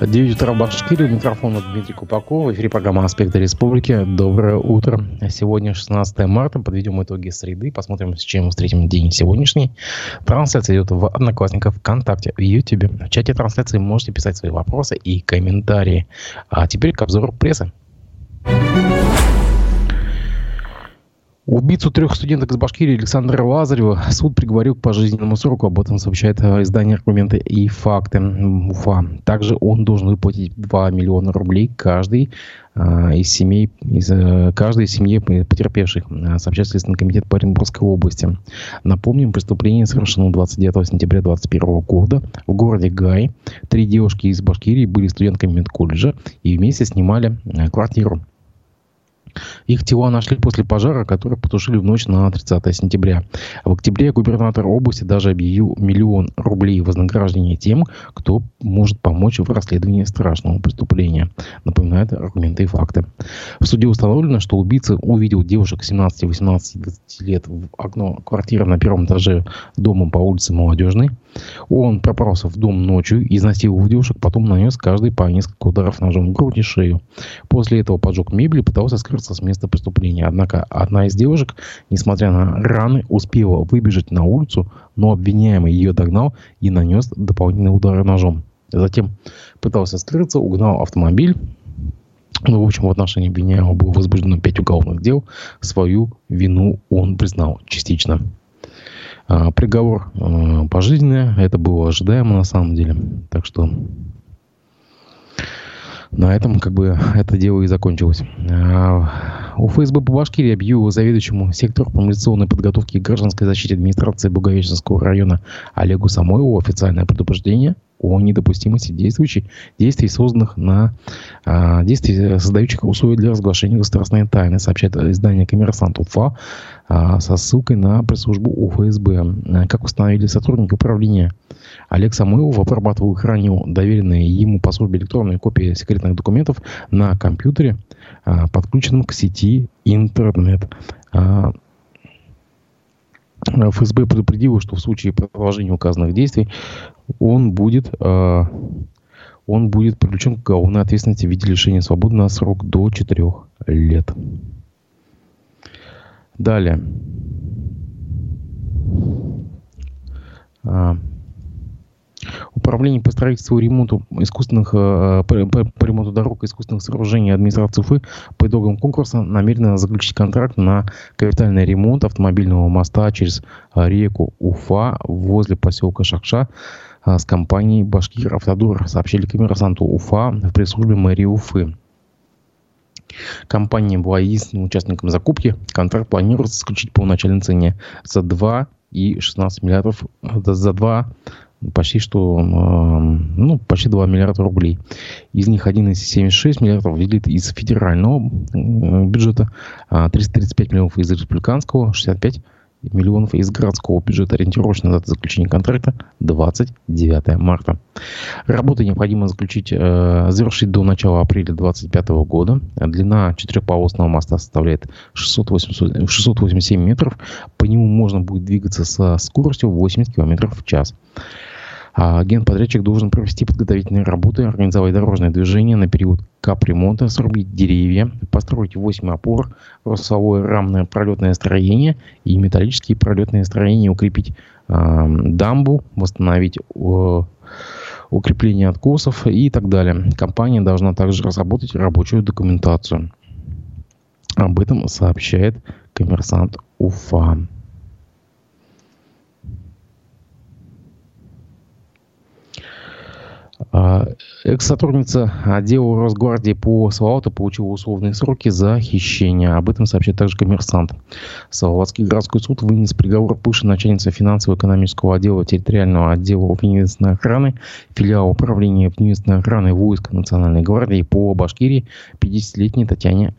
9 утра в Башкирии. Микрофон Дмитрий Купаков. В эфире программа «Аспекты республики». Доброе утро. Сегодня 16 марта. Подведем итоги среды. Посмотрим, с чем встретим день сегодняшний. Трансляция идет в Одноклассниках, ВКонтакте, в Ютубе. В чате трансляции можете писать свои вопросы и комментарии. А теперь к обзору прессы. Убийцу трех студенток из Башкирии Александра Лазарева суд приговорил к пожизненному сроку. Об этом сообщает э, издание «Аргументы и факты» УФА. Также он должен выплатить 2 миллиона рублей каждый э, из семей, из э, каждой из семьи потерпевших, сообщает Следственный комитет по Оренбургской области. Напомним, преступление совершено 29 сентября 2021 года в городе Гай. Три девушки из Башкирии были студентками медколледжа и вместе снимали квартиру. Их тела нашли после пожара, который потушили в ночь на 30 сентября. В октябре губернатор области даже объявил миллион рублей вознаграждения тем, кто может помочь в расследовании страшного преступления. Напоминают аргументы и факты. В суде установлено, что убийца увидел девушек 17, 18, 20 лет в окно квартиры на первом этаже дома по улице Молодежной. Он пробрался в дом ночью, изнасиловал девушек, потом нанес каждый по несколько ударов ножом в грудь и шею. После этого поджег мебель и пытался скрыться с места преступления. Однако одна из девушек, несмотря на раны, успела выбежать на улицу, но обвиняемый ее догнал и нанес дополнительные удары ножом. Затем пытался скрыться, угнал автомобиль, ну, в общем, в отношении обвиняемого было возбуждено 5 уголовных дел. Свою вину он признал частично. А, приговор а, пожизненный. Это было ожидаемо на самом деле. Так что на этом как бы это дело и закончилось. А, у ФСБ по Башкирии объявил заведующему сектору по милиционной подготовке и гражданской защите администрации Буговеченского района Олегу Самойлову официальное предупреждение о недопустимости действующих, действий, созданных на а, действий, создающих условия для разглашения государственной тайны, сообщает издание «Коммерсант Уфа» а, со ссылкой на пресс-службу УФСБ. Как установили сотрудники управления, Олег Самойлов обрабатывал и хранил доверенные ему по службе электронные копии секретных документов на компьютере, а, подключенном к сети интернет. А, ФСБ предупредило, что в случае продолжения указанных действий он будет, э, он будет привлечен к уголовной ответственности в виде лишения свободы на срок до 4 лет. Далее. А, Управление по строительству и ремонту искусственных, э, по, по ремонту дорог и искусственных сооружений администрации Уфы по итогам конкурса намерено заключить контракт на капитальный ремонт автомобильного моста через э, реку Уфа возле поселка Шакша э, с компанией «Башкир Автодор», сообщили коммерсанту Уфа в пресс-службе мэрии Уфы. Компания была единственным участником закупки. Контракт планируется заключить по начальной цене за 2,16 миллиардов, за 2 почти что, ну, почти 2 миллиарда рублей. Из них 1,76 миллиардов выделит из федерального бюджета, 335 а миллионов из республиканского, 65 миллионов из городского бюджета. Ориентировочная дата заключения контракта 29 марта. Работы необходимо заключить, э, завершить до начала апреля 2025 года. Длина четырехполосного моста составляет 680, 687 метров. По нему можно будет двигаться со скоростью 80 км в час. А генподрядчик должен провести подготовительные работы, организовать дорожное движение на период капремонта, срубить деревья, построить 8 опор, росовое рамное пролетное строение и металлические пролетные строения, укрепить э, дамбу, восстановить э, укрепление откосов и так далее. Компания должна также разработать рабочую документацию. Об этом сообщает коммерсант Уфа. Экс-сотрудница отдела Росгвардии по Салавату получила условные сроки за хищение. Об этом сообщает также коммерсант. Салаватский городской суд вынес приговор бывшей начальницы финансово-экономического отдела территориального отдела вневестной охраны, филиала управления вневестной охраны войск Национальной гвардии по Башкирии 50-летней Татьяне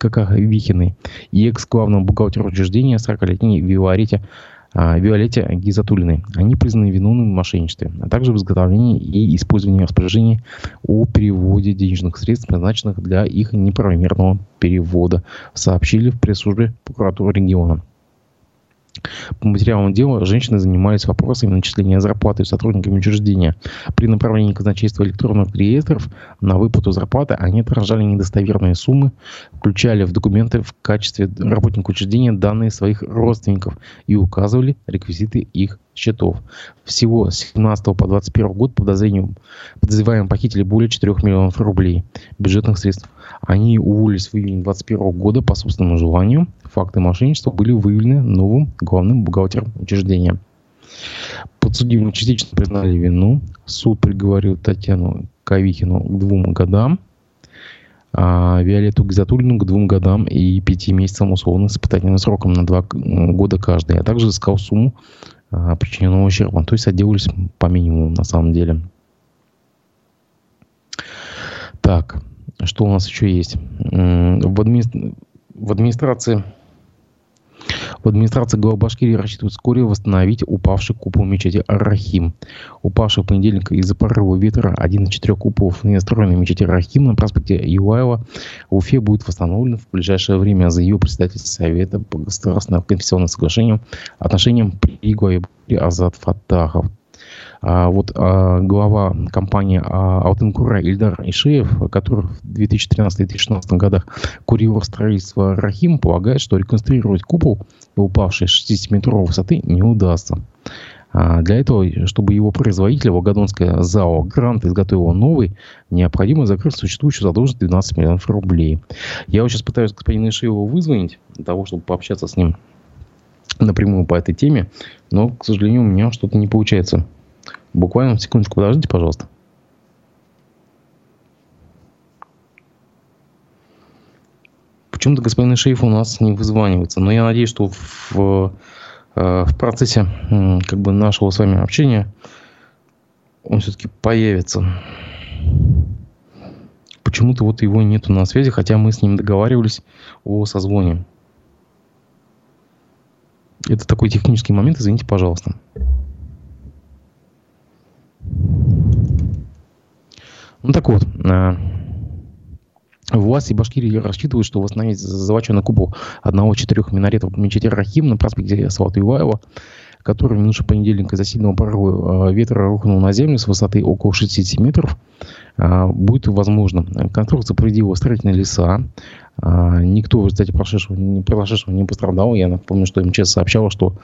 Какахвихиной и экс-главному бухгалтеру учреждения 40-летней Виварите а, Виолетте Гизатулиной. Они признаны виновными в мошенничестве, а также в изготовлении и использовании распоряжений о переводе денежных средств, предназначенных для их неправомерного перевода, сообщили в пресс-службе прокуратуры региона. По материалам дела женщины занимались вопросами начисления зарплаты сотрудниками учреждения. При направлении казначейства электронных реестров на выплату зарплаты они отражали недостоверные суммы, включали в документы в качестве работника учреждения данные своих родственников и указывали реквизиты их счетов. Всего с 17 по 21 год по подозрению подозреваемым похитили более 4 миллионов рублей бюджетных средств. Они уволились в июне 2021 года по собственному желанию. Факты мошенничества были выявлены новым главным бухгалтером учреждения. Подсудимые частично признали вину. Суд приговорил Татьяну Кавихину к двум годам, а Виолетту Гизатулину к двум годам и пяти месяцам условно испытательным сроком на два года каждый, а также искал сумму а, причиненного ущерба. То есть отделались по минимуму на самом деле. Так, что у нас еще есть? В, адми... в администрации в администрации глава Башкирии рассчитывают вскоре восстановить упавший купол мечети Ар-Рахим. Упавший в понедельник из-за порыва ветра один из четырех куполов недостроенной мечети Ар-Рахим на проспекте Юлаева в Уфе будет восстановлен в ближайшее время за ее председатель Совета по государственному конфессионному соглашению отношениям при главе Азат Фатахов. А вот а, глава компании а, Алтынкура Ильдар Ишеев, который в 2013-2016 годах курил строительство Рахим, полагает, что реконструировать купол, упавший с 60-метровой высоты, не удастся. Для этого, чтобы его производитель, Волгодонская ЗАО «Грант» изготовил новый, необходимо закрыть существующую задолженность 12 миллионов рублей. Я вот сейчас пытаюсь господина Ишеева вызвонить, для того, чтобы пообщаться с ним напрямую по этой теме, но, к сожалению, у меня что-то не получается. Буквально секундочку, подождите, пожалуйста. Почему-то господин Шейф у нас не вызванивается. Но я надеюсь, что в, э, в процессе как бы нашего с вами общения он все-таки появится. Почему-то вот его нету на связи, хотя мы с ним договаривались о созвоне. Это такой технический момент, извините, пожалуйста. Ну так вот, э, власти Башкирии рассчитывают, что восстановить заваченный купол одного из четырех минаретов мечети Рахим на проспекте Салата Юлаева который в минувший понедельник из-за сильного порыва э, ветра рухнул на землю с высоты около 60 метров, э, будет возможно. Конструкция повредила строительные леса, никто в результате прошедшего, прошедшего не пострадал. Я напомню, что МЧС сообщало, что,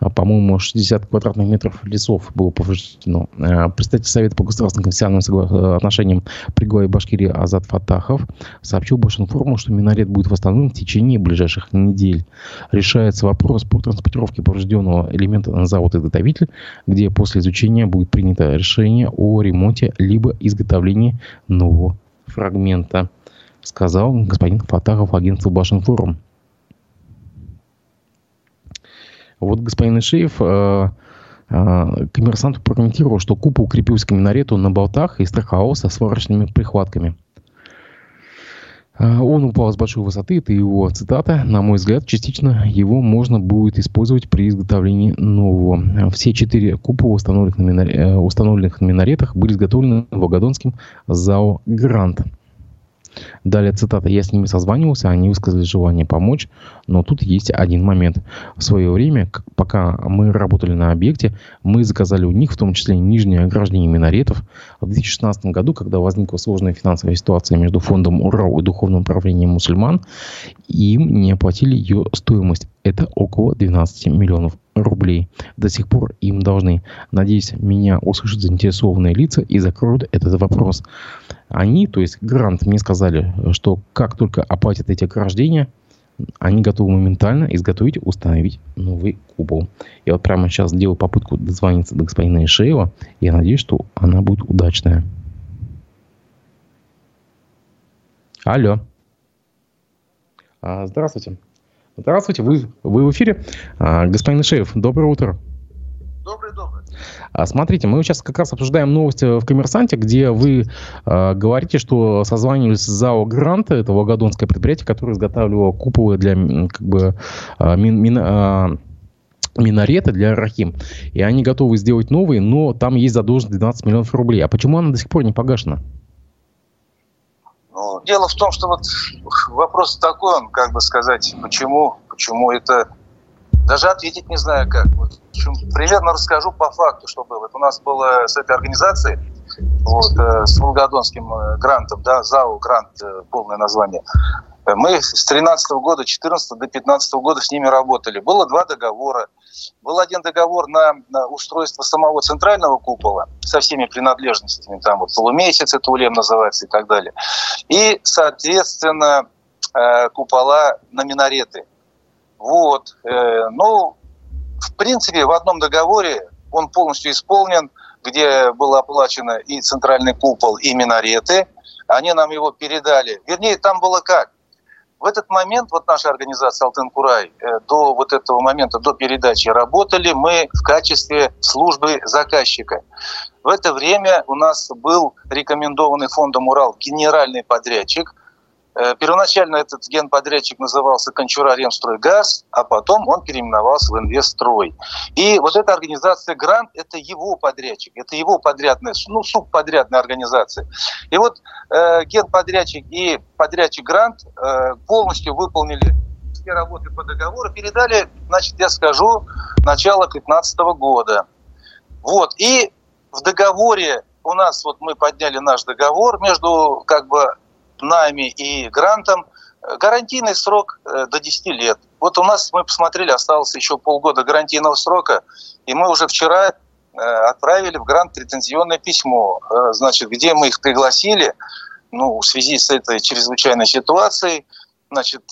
а, по-моему, 60 квадратных метров лесов было повреждено. А, представитель Совета по государственным конфессиональным отношениям при главе Башкирии Азат Фатахов сообщил Башинформу, что минарет будет восстановлен в течение ближайших недель. Решается вопрос по транспортировке поврежденного элемента на завод-изготовитель, где после изучения будет принято решение о ремонте либо изготовлении нового фрагмента сказал господин Фатахов агентству Башинформ. Вот господин Ишеев э, э, коммерсанту прокомментировал, что купол укрепился к минарету на болтах и страховался сварочными прихватками. Э, он упал с большой высоты, это его цитата. На мой взгляд, частично его можно будет использовать при изготовлении нового. Все четыре купола, установленных на, минар... Э, установленных на минаретах, были изготовлены Волгодонским ЗАО «Грант». Далее цитата. «Я с ними созванивался, они высказали желание помочь, но тут есть один момент. В свое время, пока мы работали на объекте, мы заказали у них, в том числе, нижнее ограждение минаретов. В 2016 году, когда возникла сложная финансовая ситуация между фондом УРАУ и Духовным управлением мусульман, им не оплатили ее стоимость. Это около 12 миллионов рублей. До сих пор им должны. Надеюсь, меня услышат заинтересованные лица и закроют этот вопрос. Они, то есть грант, мне сказали, что как только оплатят эти ограждения, они готовы моментально изготовить, установить новый купол. Я вот прямо сейчас делаю попытку дозвониться до господина Ишеева. Я надеюсь, что она будет удачная. Алло. А, здравствуйте. Здравствуйте, вы, вы в эфире. А, господин Ишеев, доброе утро. Доброе, доброе. А, смотрите, мы сейчас как раз обсуждаем новости в «Коммерсанте», где вы э, говорите, что созванивались с ЗАО «Грант», это волгодонское предприятие, которое изготавливало куполы для как бы, э, мин, мин, э, минареты для Рахим. И они готовы сделать новые, но там есть задолженность 12 миллионов рублей. А почему она до сих пор не погашена? Ну, дело в том, что вот вопрос такой, он, как бы сказать, почему, почему это Даже ответить не знаю как. Вот, общем, примерно расскажу по факту, что было. У нас было с этой организацией, вот, э, с Волгодонским э, грантом, да, ЗАО грант, э, полное название. Мы с 13 года, 14 до 15 года с ними работали. Было два договора. Был один договор на, на устройство самого центрального купола со всеми принадлежностями, там вот полумесяц, это улем называется и так далее. И, соответственно, э, купола на минареты. Вот. Э, ну, в принципе, в одном договоре он полностью исполнен, где было оплачено и центральный купол, и минареты. Они нам его передали. Вернее, там было как? В этот момент вот наша организация «Алтын Курай» э, до вот этого момента, до передачи работали мы в качестве службы заказчика. В это время у нас был рекомендованный фондом «Урал» генеральный подрядчик – первоначально этот генподрядчик назывался Кончура Ремстройгаз, а потом он переименовался в Инвестстрой. И вот эта организация Грант – это его подрядчик, это его подрядная, ну, субподрядная организация. И вот э, генподрядчик и подрядчик Грант э, полностью выполнили все работы по договору, передали, значит, я скажу, начало 2015 года. Вот, и в договоре у нас, вот мы подняли наш договор между как бы нами и грантом э, гарантийный срок э, до 10 лет. Вот у нас, мы посмотрели, осталось еще полгода гарантийного срока, и мы уже вчера э, отправили в грант претензионное письмо, значит, где мы их пригласили, ну, в связи с этой чрезвычайной ситуацией, значит,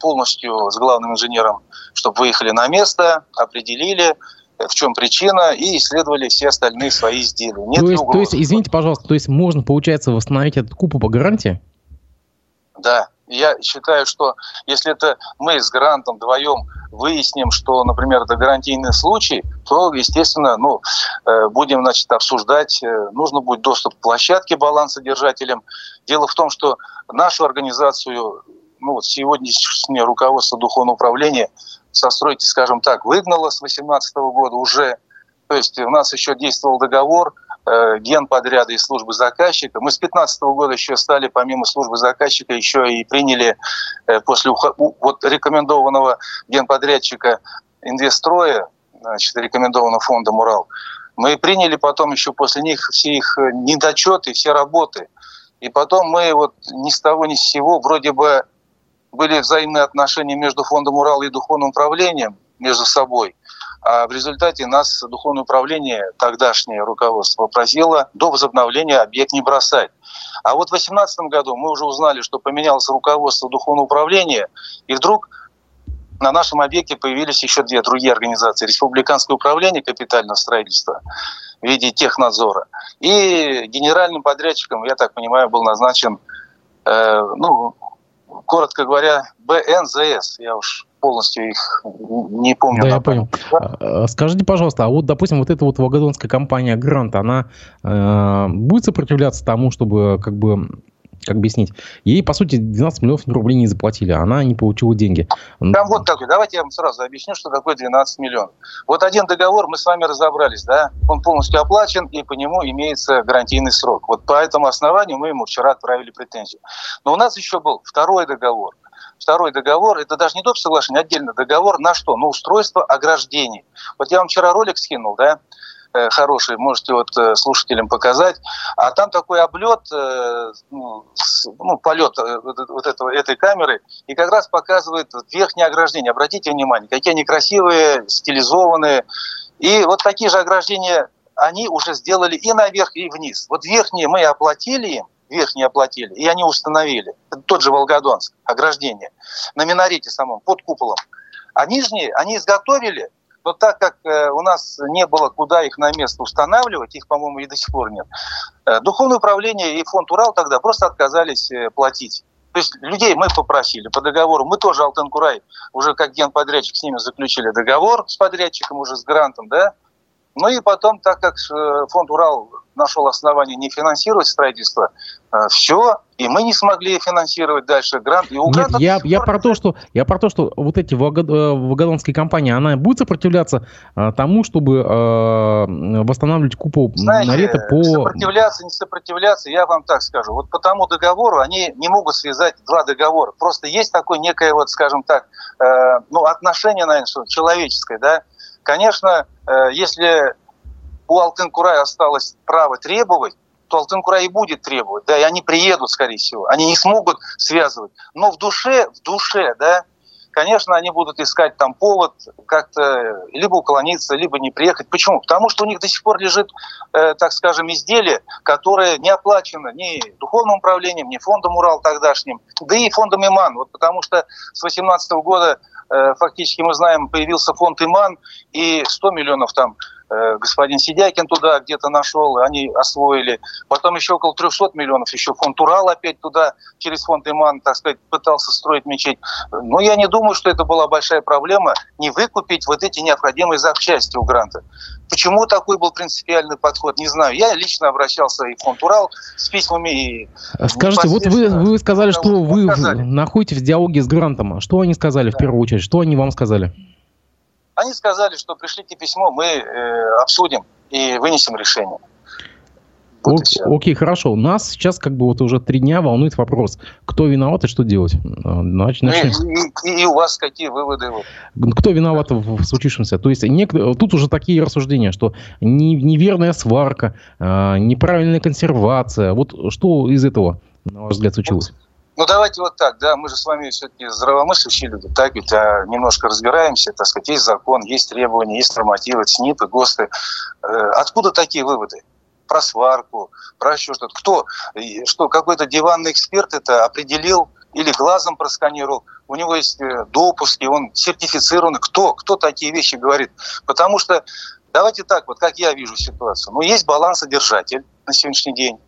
полностью с главным инженером, чтобы выехали на место, определили, в чем причина, и исследовали все остальные свои изделия. Нет то, есть, то есть, извините, пожалуйста, то есть можно, получается, восстановить этот купу по гарантии? Да, я считаю, что если это мы с грантом вдвоем выясним, что, например, это гарантийный случай, то, естественно, ну, э, будем, значит, обсуждать, э, нужно будет доступ к площадке балансодержателям. Дело в том, что нашу организацию, ну, вот сегодняшнее руководство духовного управления стройки, скажем так, выгнало с 2018 года уже. То есть у нас еще действовал договор э, генподряда и службы заказчика. Мы с 2015 года еще стали, помимо службы заказчика, еще и приняли э, после вот рекомендованного генподрядчика инвестроя, значит, рекомендованного фондом «Урал», мы приняли потом еще после них все их недочеты, все работы. И потом мы вот ни с того ни с сего вроде бы были взаимные отношения между фондом Урал и духовным управлением между собой. А в результате нас духовное управление, тогдашнее руководство, просило до возобновления объект не бросать. А вот в 2018 году мы уже узнали, что поменялось руководство духовного управления, и вдруг на нашем объекте появились еще две другие организации. Республиканское управление капитального строительства в виде технадзора. И генеральным подрядчиком, я так понимаю, был назначен э, ну, коротко говоря, БНЗС. Я уж полностью их не помню. Да, я понял. А, скажите, пожалуйста, а вот, допустим, вот эта вот волгодонская компания «Грант», она э, будет сопротивляться тому, чтобы как бы как объяснить? Ей, по сути, 12 миллионов рублей не заплатили, она не получила деньги. Там вот такой, давайте я вам сразу объясню, что такое 12 миллионов. Вот один договор, мы с вами разобрались, да, он полностью оплачен, и по нему имеется гарантийный срок. Вот по этому основанию мы ему вчера отправили претензию. Но у нас еще был второй договор. Второй договор, это даже не доп. соглашение, а отдельно договор на что? На устройство ограждений. Вот я вам вчера ролик скинул, да, хороший, можете вот э, слушателям показать. А там такой облет, э, ну, ну полет вот этого, этой камеры, и как раз показывает верхнее ограждение. Обратите внимание, какие они красивые, стилизованные. И вот такие же ограждения они уже сделали и наверх, и вниз. Вот верхние мы оплатили им, верхние оплатили, и они установили. Тот же Волгодонск, ограждение, на минарете самом, под куполом. А нижние они изготовили, но так как э, у нас не было куда их на место устанавливать, их, по-моему, и до сих пор нет, э, Духовное управление и фонд Урал тогда просто отказались э, платить. То есть людей мы попросили по договору. Мы тоже, Алтен Курай, уже как генподрядчик с ними заключили договор с подрядчиком, уже с грантом, да. Ну и потом, так как фонд Урал нашел основание не финансировать строительство, э, все, и мы не смогли финансировать дальше грант. И у Нет, я, я, про то, что, я про то, что вот эти вагадонские компании, она будет сопротивляться а, тому, чтобы а, восстанавливать купол Знаете, Нарета по... сопротивляться, не сопротивляться, я вам так скажу. Вот по тому договору они не могут связать два договора. Просто есть такое некое, вот, скажем так, э, ну, отношение, наверное, человеческое, да. Конечно, э, если у Алтын-Курай осталось право требовать, то Алтын-Курай и будет требовать, да, и они приедут, скорее всего. Они не смогут связывать. Но в душе, в душе, да, конечно, они будут искать там повод как-то либо уклониться, либо не приехать. Почему? Потому что у них до сих пор лежит, э, так скажем, изделие, которое не оплачено ни духовным управлением, ни фондом Урал тогдашним, да и фондом Иман. Вот потому что с 2018 года э, фактически мы знаем, появился фонд Иман, и 100 миллионов там господин Сидякин туда где-то нашел, они освоили. Потом еще около 300 миллионов, еще фонд Урал опять туда через фонд Иман, так сказать, пытался строить мечеть. Но я не думаю, что это была большая проблема не выкупить вот эти необходимые запчасти у гранта. Почему такой был принципиальный подход, не знаю. Я лично обращался и в фонд Урал с письмами. И Скажите, вот вы, вы сказали, что вы сказали. находитесь в диалоге с грантом. Что они сказали да. в первую очередь? Что они вам сказали? Они сказали, что пришлите письмо, мы э, обсудим и вынесем решение. Вот Окей, хорошо. У нас сейчас как бы вот уже три дня волнует вопрос, кто виноват и что делать. Значит, начнем. И, и, и у вас какие выводы? Кто виноват в случившемся? То есть нек... тут уже такие рассуждения, что не, неверная сварка, э, неправильная консервация. Вот что из этого, на ваш взгляд, случилось? Ну, давайте вот так, да, мы же с вами все-таки здравомыслящие люди, так ведь а, немножко разбираемся, так сказать, есть закон, есть требования, есть нормативы, СНИПы, ГОСТы. Э, откуда такие выводы? Про сварку, про еще что-то. Кто? Что, какой-то диванный эксперт это определил или глазом просканировал? У него есть э, допуски, он сертифицированный. Кто? Кто такие вещи говорит? Потому что, давайте так, вот как я вижу ситуацию. Ну, есть балансодержатель на сегодняшний день.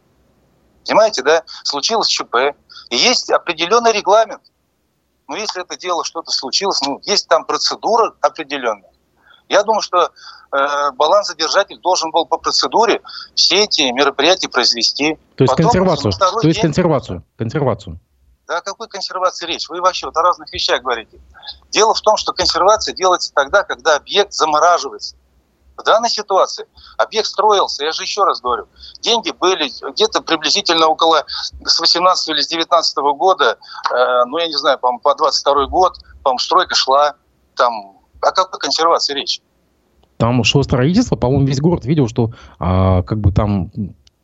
Понимаете, да? Случилось ЧП, и есть определенный регламент. Но если это дело что-то случилось, ну, есть там процедура определенная. Я думаю, что э, балансодержатель должен был по процедуре все эти мероприятия произвести. То есть Потом, консервацию. То есть день... консервацию. Консервацию. Да, о какой консервации речь? Вы вообще вот о разных вещах говорите. Дело в том, что консервация делается тогда, когда объект замораживается. В данной ситуации объект строился, я же еще раз говорю, деньги были где-то приблизительно около с 18 или с 19 года, э, ну я не знаю, по, по 22 год, по стройка шла, там, о какой консервации речь? Там шло строительство, по-моему, весь город видел, что а, как бы там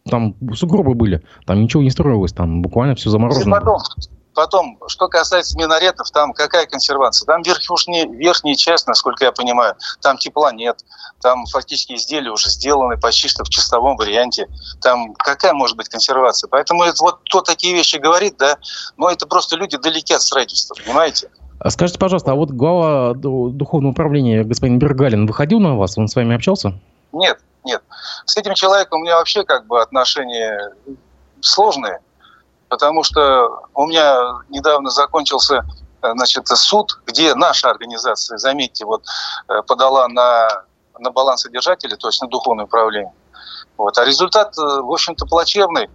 там сугробы были, там ничего не строилось, там буквально все заморожено. И потом, что касается минаретов, там какая консервация? Там верхняя, верхняя часть, насколько я понимаю, там тепла нет. Там фактически изделия уже сделаны почти что в чистовом варианте. Там какая может быть консервация? Поэтому это, вот кто такие вещи говорит, да, но это просто люди далеки от строительства, понимаете? А скажите, пожалуйста, а вот глава духовного управления господин Бергалин выходил на вас? Он с вами общался? Нет, нет. С этим человеком у меня вообще как бы отношения сложные потому что у меня недавно закончился э, значит, суд, где наша организация, заметьте, вот, э, подала на, на балансодержателя, то есть на духовное управление. Вот. А результат, э, в общем-то, плачевный.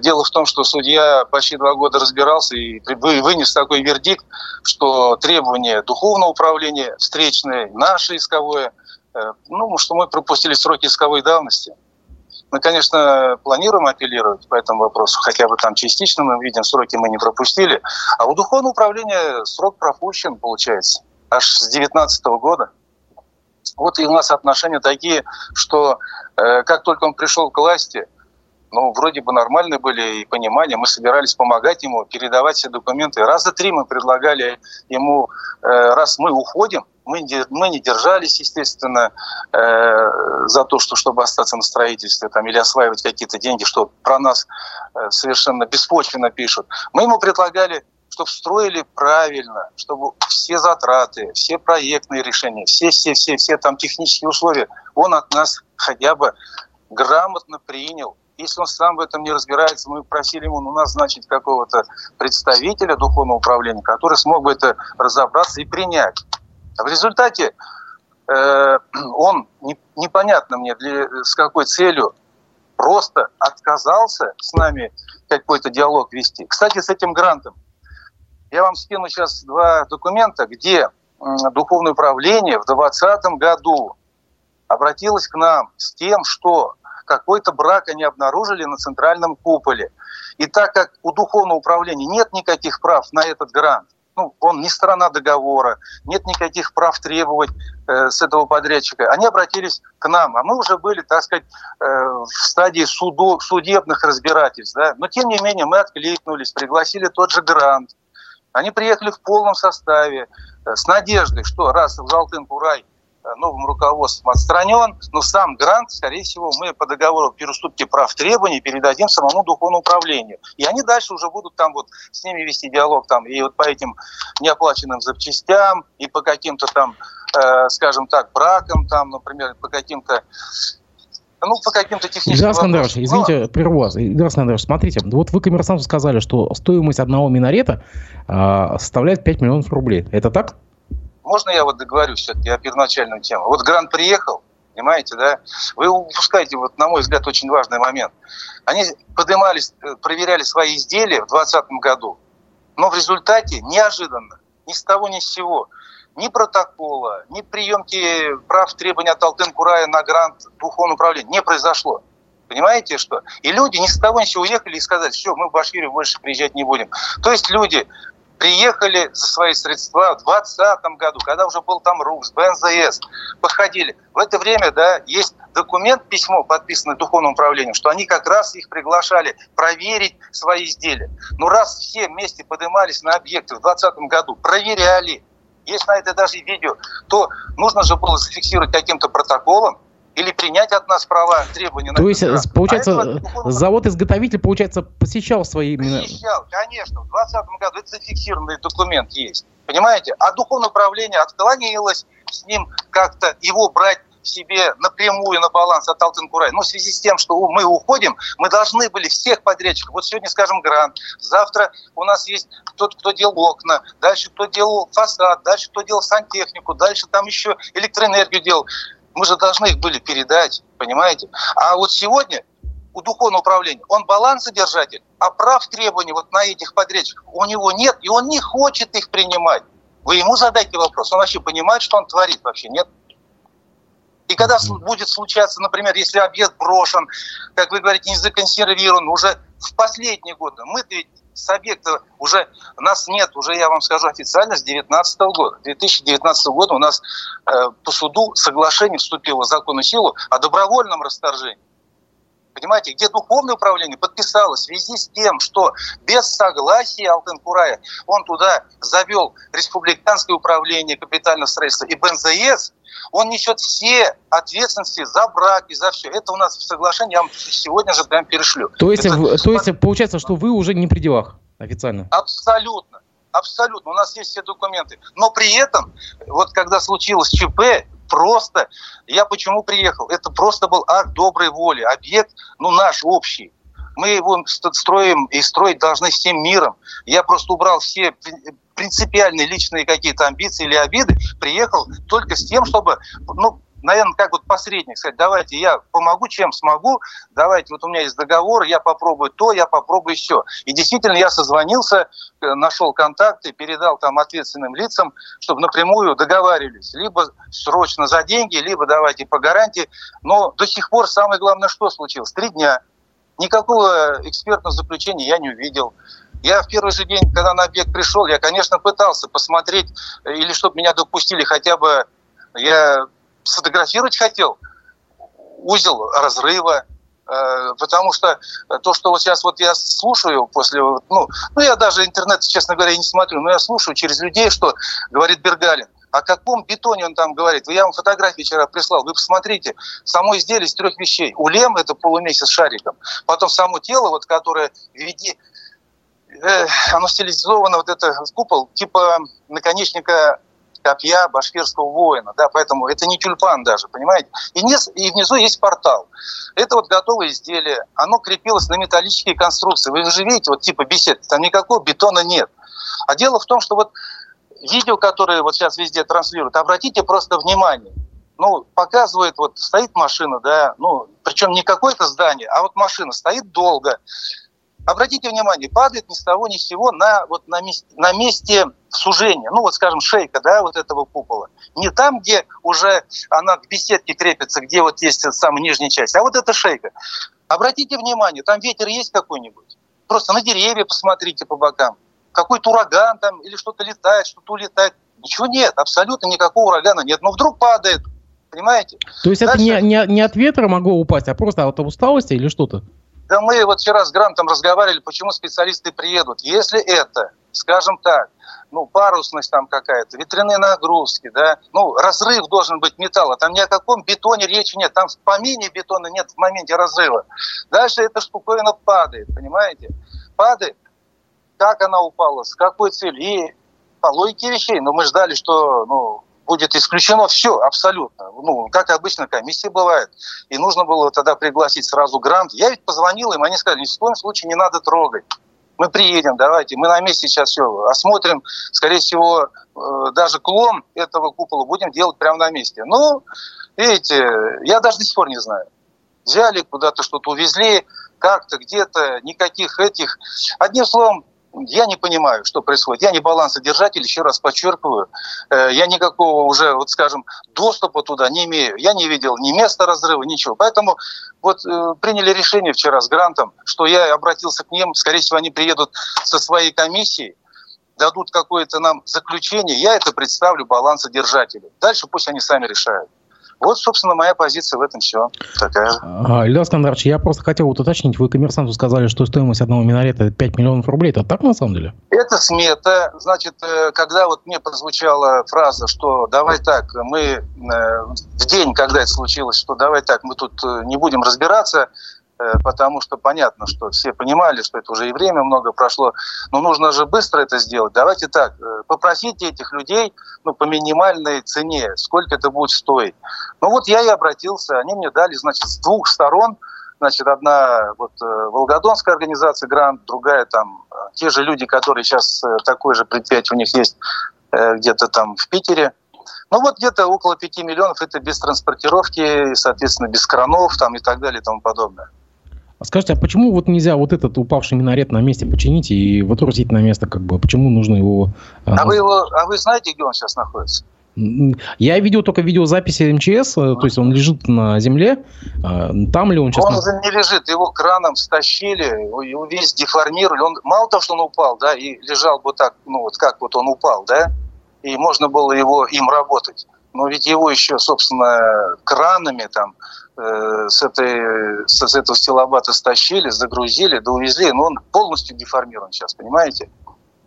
Дело в том, что судья почти два года разбирался и вынес такой вердикт, что требования духовного управления встречные, наше исковое, ну, что мы пропустили сроки исковой давности – мы, конечно, планируем апеллировать по этому вопросу, хотя бы там частично мы видим, сроки мы не пропустили. А у духовного управления срок пропущен, получается, аж с 2019 года. Вот и у нас отношения такие, что э, как только он пришел к власти, ну, вроде бы нормальные были и понимания, мы собирались помогать ему, передавать все документы. Раза три мы предлагали ему, э, раз мы уходим, мы, мы не держались, естественно, э, за то, что, чтобы остаться на строительстве там, или осваивать какие-то деньги, что про нас э, совершенно беспочвенно пишут. Мы ему предлагали чтобы строили правильно, чтобы все затраты, все проектные решения, все-все-все-все там технические условия он от нас хотя бы грамотно принял. Если он сам в этом не разбирается, мы просили ему ну, назначить какого-то представителя духовного управления, который смог бы это разобраться и принять. В результате э, он, не, непонятно мне, для, с какой целью просто отказался с нами какой-то диалог вести. Кстати, с этим грантом. Я вам скину сейчас два документа, где Духовное управление в 2020 году обратилось к нам с тем, что какой-то брак они обнаружили на центральном куполе. И так как у Духовного управления нет никаких прав на этот грант, ну, он не сторона договора, нет никаких прав требовать э, с этого подрядчика. Они обратились к нам, а мы уже были, так сказать, э, в стадии суду, судебных разбирательств. Да? Но, тем не менее, мы откликнулись, пригласили тот же грант. Они приехали в полном составе, э, с надеждой, что раз в Залтын-Курай Э, новым руководством отстранен, но сам грант, скорее всего, мы по договору переступки прав требований передадим самому духовному управлению. И они дальше уже будут там вот с ними вести диалог там и вот по этим неоплаченным запчастям, и по каким-то там, э, скажем так, бракам там, например, по каким-то ну, по каким-то техническим Игорь Скандерович, извините, Но... прерву вас. Игорь Скандерович, смотрите, вот вы коммерсанту сказали, что стоимость одного минарета э, составляет 5 миллионов рублей. Это так? Можно я вот договорюсь все-таки о первоначальную тему? Вот Грант приехал, понимаете, да? Вы упускаете, вот, на мой взгляд, очень важный момент. Они поднимались, э, проверяли свои изделия в 2020 году, но в результате неожиданно, ни с того ни с сего, ни протокола, ни приемки прав требования от Алтын-Курая на грант духовного управления не произошло. Понимаете, что? И люди ни с того ни сего уехали и сказали, все, мы в Башкирию больше приезжать не будем. То есть люди приехали за свои средства в 2020 году, когда уже был там РУКС, БНЗС, походили. В это время, да, есть документ, письмо, подписанное Духовным управлением, что они как раз их приглашали проверить свои изделия. Но раз все вместе поднимались на объекты в 2020 году, проверяли, есть на это даже видео, то нужно же было зафиксировать каким-то протоколом, или принять от нас права, требования. То есть, раз. получается, а завод-изготовитель, получается, посещал свои... Посещал, конечно. В 2020 году это зафиксированный документ есть. Понимаете? А духовное управление отклонилось с ним как-то его брать себе напрямую на баланс от Алтын-Курай. Но в связи с тем, что мы уходим, мы должны были всех подрядчиков. Вот сегодня, скажем, грант. Завтра у нас есть тот, кто делал окна, дальше кто делал фасад, дальше кто делал сантехнику, дальше там еще электроэнергию делал. Мы же должны их были передать, понимаете? А вот сегодня у духовного управления он балансодержатель, а прав требований вот на этих подрядчиков у него нет, и он не хочет их принимать. Вы ему задайте вопрос, он вообще понимает, что он творит вообще, нет? И когда будет случаться, например, если объект брошен, как вы говорите, не законсервирован, уже в последние годы, мы ведь с объекта уже нас нет, уже я вам скажу официально, с 2019 года. 2019 года у нас э, по суду соглашение вступило в законную силу о добровольном расторжении. Понимаете, где духовное управление подписало в связи с тем, что без согласия Алтын-Курая он туда завел республиканское управление капитального строительства и БНЗС, он несет все ответственности за брак и за все. Это у нас в соглашении, я вам сегодня же прям перешлю. То есть, Это, то есть получается, что вы уже не при делах официально? Абсолютно. Абсолютно. У нас есть все документы. Но при этом, вот когда случилось ЧП, просто, я почему приехал? Это просто был акт доброй воли. Объект, ну, наш общий. Мы его строим и строить должны всем миром. Я просто убрал все принципиальные личные какие-то амбиции или обиды, приехал только с тем, чтобы, ну, наверное, как вот посредник сказать, давайте я помогу, чем смогу, давайте, вот у меня есть договор, я попробую то, я попробую все. И действительно я созвонился, э, нашел контакты, передал там ответственным лицам, чтобы напрямую договаривались, либо срочно за деньги, либо давайте по гарантии. Но до сих пор самое главное, что случилось? Три дня. Никакого экспертного заключения я не увидел. Я в первый же день, когда на объект пришел, я, конечно, пытался посмотреть, э, или чтобы меня допустили хотя бы, я сфотографировать хотел узел разрыва, э, потому что то, что вот сейчас вот я слушаю после, ну, ну я даже интернет, честно говоря, не смотрю, но я слушаю через людей, что говорит Бергалин. О каком бетоне он там говорит? Я вам фотографии вчера прислал. Вы посмотрите, само изделие из трех вещей. Улем – это полумесяц с шариком. Потом само тело, вот, которое в виде э, оно стилизовано, вот это купол, типа наконечника копья башкирского воина, да, поэтому это не тюльпан даже, понимаете? И, низ, и внизу есть портал. Это вот готовое изделие, оно крепилось на металлические конструкции. Вы же видите, вот типа бесед, там никакого бетона нет. А дело в том, что вот видео, которое вот сейчас везде транслируют, обратите просто внимание, ну, показывает, вот стоит машина, да, ну, причем не какое-то здание, а вот машина стоит долго. Обратите внимание, падает ни с того ни с сего на, вот на, месте, на месте сужения, ну вот скажем шейка, да, вот этого купола. Не там, где уже она к беседке крепится, где вот есть самая нижняя часть, а вот эта шейка. Обратите внимание, там ветер есть какой-нибудь? Просто на деревья посмотрите по бокам. Какой-то ураган там или что-то летает, что-то улетает. Ничего нет, абсолютно никакого урагана нет. Но вдруг падает, понимаете? То есть Дальше... это не, не, не от ветра могло упасть, а просто от усталости или что-то? Да мы вот вчера с Грантом разговаривали, почему специалисты приедут. Если это, скажем так, ну, парусность там какая-то, ветряные нагрузки, да, ну, разрыв должен быть металла, там ни о каком бетоне речи нет, там в помине бетона нет в моменте разрыва. Дальше эта штуковина падает, понимаете? Падает, как она упала, с какой целью, и по логике вещей, но мы ждали, что, ну, будет исключено все абсолютно. Ну, как обычно комиссия бывает. И нужно было тогда пригласить сразу грант. Я ведь позвонил им, они сказали, ни в коем случае не надо трогать. Мы приедем, давайте, мы на месте сейчас все осмотрим. Скорее всего, э, даже клон этого купола будем делать прямо на месте. Ну, видите, я даже до сих пор не знаю. Взяли, куда-то что-то увезли, как-то, где-то, никаких этих. Одним словом, я не понимаю, что происходит. Я не балансодержатель, еще раз подчеркиваю. Э, я никакого уже, вот скажем, доступа туда не имею. Я не видел ни места разрыва, ничего. Поэтому вот э, приняли решение вчера с грантом, что я обратился к ним. Скорее всего, они приедут со своей комиссией, дадут какое-то нам заключение. Я это представлю балансодержателю. Дальше пусть они сами решают. Вот, собственно, моя позиция в этом все такая. А, Илья Скандарович, я просто хотел вот уточнить. Вы коммерсанту сказали, что стоимость одного минарета 5 миллионов рублей. Это так на самом деле? Это смета. Значит, э, когда вот мне прозвучала фраза, что давай так, мы э, в день, когда это случилось, что давай так, мы тут э, не будем разбираться, потому что понятно, что все понимали, что это уже и время много прошло, но нужно же быстро это сделать. Давайте так, э, попросите этих людей ну, по минимальной цене, сколько это будет стоить. Ну вот я и обратился, они мне дали, значит, с двух сторон, значит, одна вот э, Волгодонская организация «Грант», другая там те же люди, которые сейчас такое же предприятие у них есть где-то там в Питере, ну вот где-то около 5 миллионов это без транспортировки, соответственно, без кранов там и так далее и тому подобное. А скажите, а почему вот нельзя вот этот упавший минарет на месте починить и вытрусить на место, как бы? Почему нужно его... А, а, вы, его, а вы знаете, где он сейчас находится? Я видел только видеозаписи МЧС, э, то есть он лежит на земле. А, там ли он сейчас? Он уже не лежит, его краном стащили, его весь деформировали. Он мало того, что он упал, да, и лежал вот так, ну вот как вот он упал, да, и можно было его им работать. Но ведь его еще, собственно, кранами там с, этой, с этого стилобата стащили, загрузили, да увезли, но он полностью деформирован сейчас, понимаете?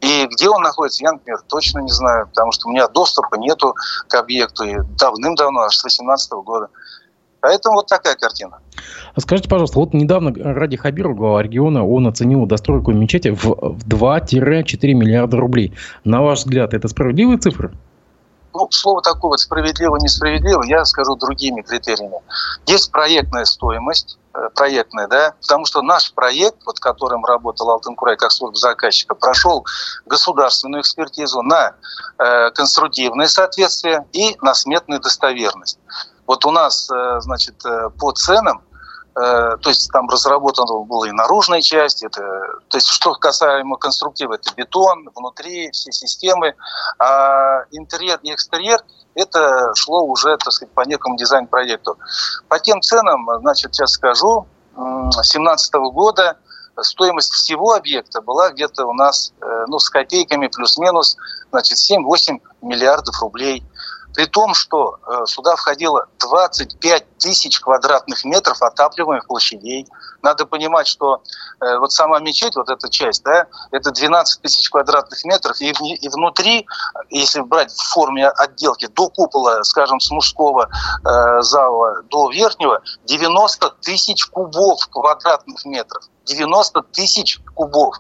И где он находится, я, например, точно не знаю, потому что у меня доступа нету к объекту и давным-давно, аж с 2018 года. Поэтому вот такая картина. А скажите, пожалуйста, вот недавно Ради Хабиров, глава региона, он оценил достройку мечети в 2-4 миллиарда рублей. На ваш взгляд, это справедливые цифры? Ну, слово такое вот справедливо-несправедливо, я скажу другими критериями. Есть проектная стоимость, э, проектная, да, потому что наш проект, вот которым работал Алтынкурай как служба заказчика, прошел государственную экспертизу на э, конструктивное соответствие и на сметную достоверность. Вот у нас, э, значит, э, по ценам то есть там разработана была и наружная часть, это, то есть что касаемо конструктива, это бетон, внутри все системы, а интерьер и экстерьер это шло уже, так сказать, по некому дизайн-проекту. По тем ценам, значит, сейчас скажу, 2017 года стоимость всего объекта была где-то у нас, э, ну, с копейками плюс-минус, значит, 7-8 миллиардов рублей при том, что э, сюда входило 25 тысяч квадратных метров отапливаемых площадей. Надо понимать, что э, вот сама мечеть, вот эта часть, да, это 12 тысяч квадратных метров, и, и внутри, если брать в форме отделки, до купола, скажем, с мужского э, зала до верхнего, 90 тысяч кубов квадратных метров. 90 тысяч кубов.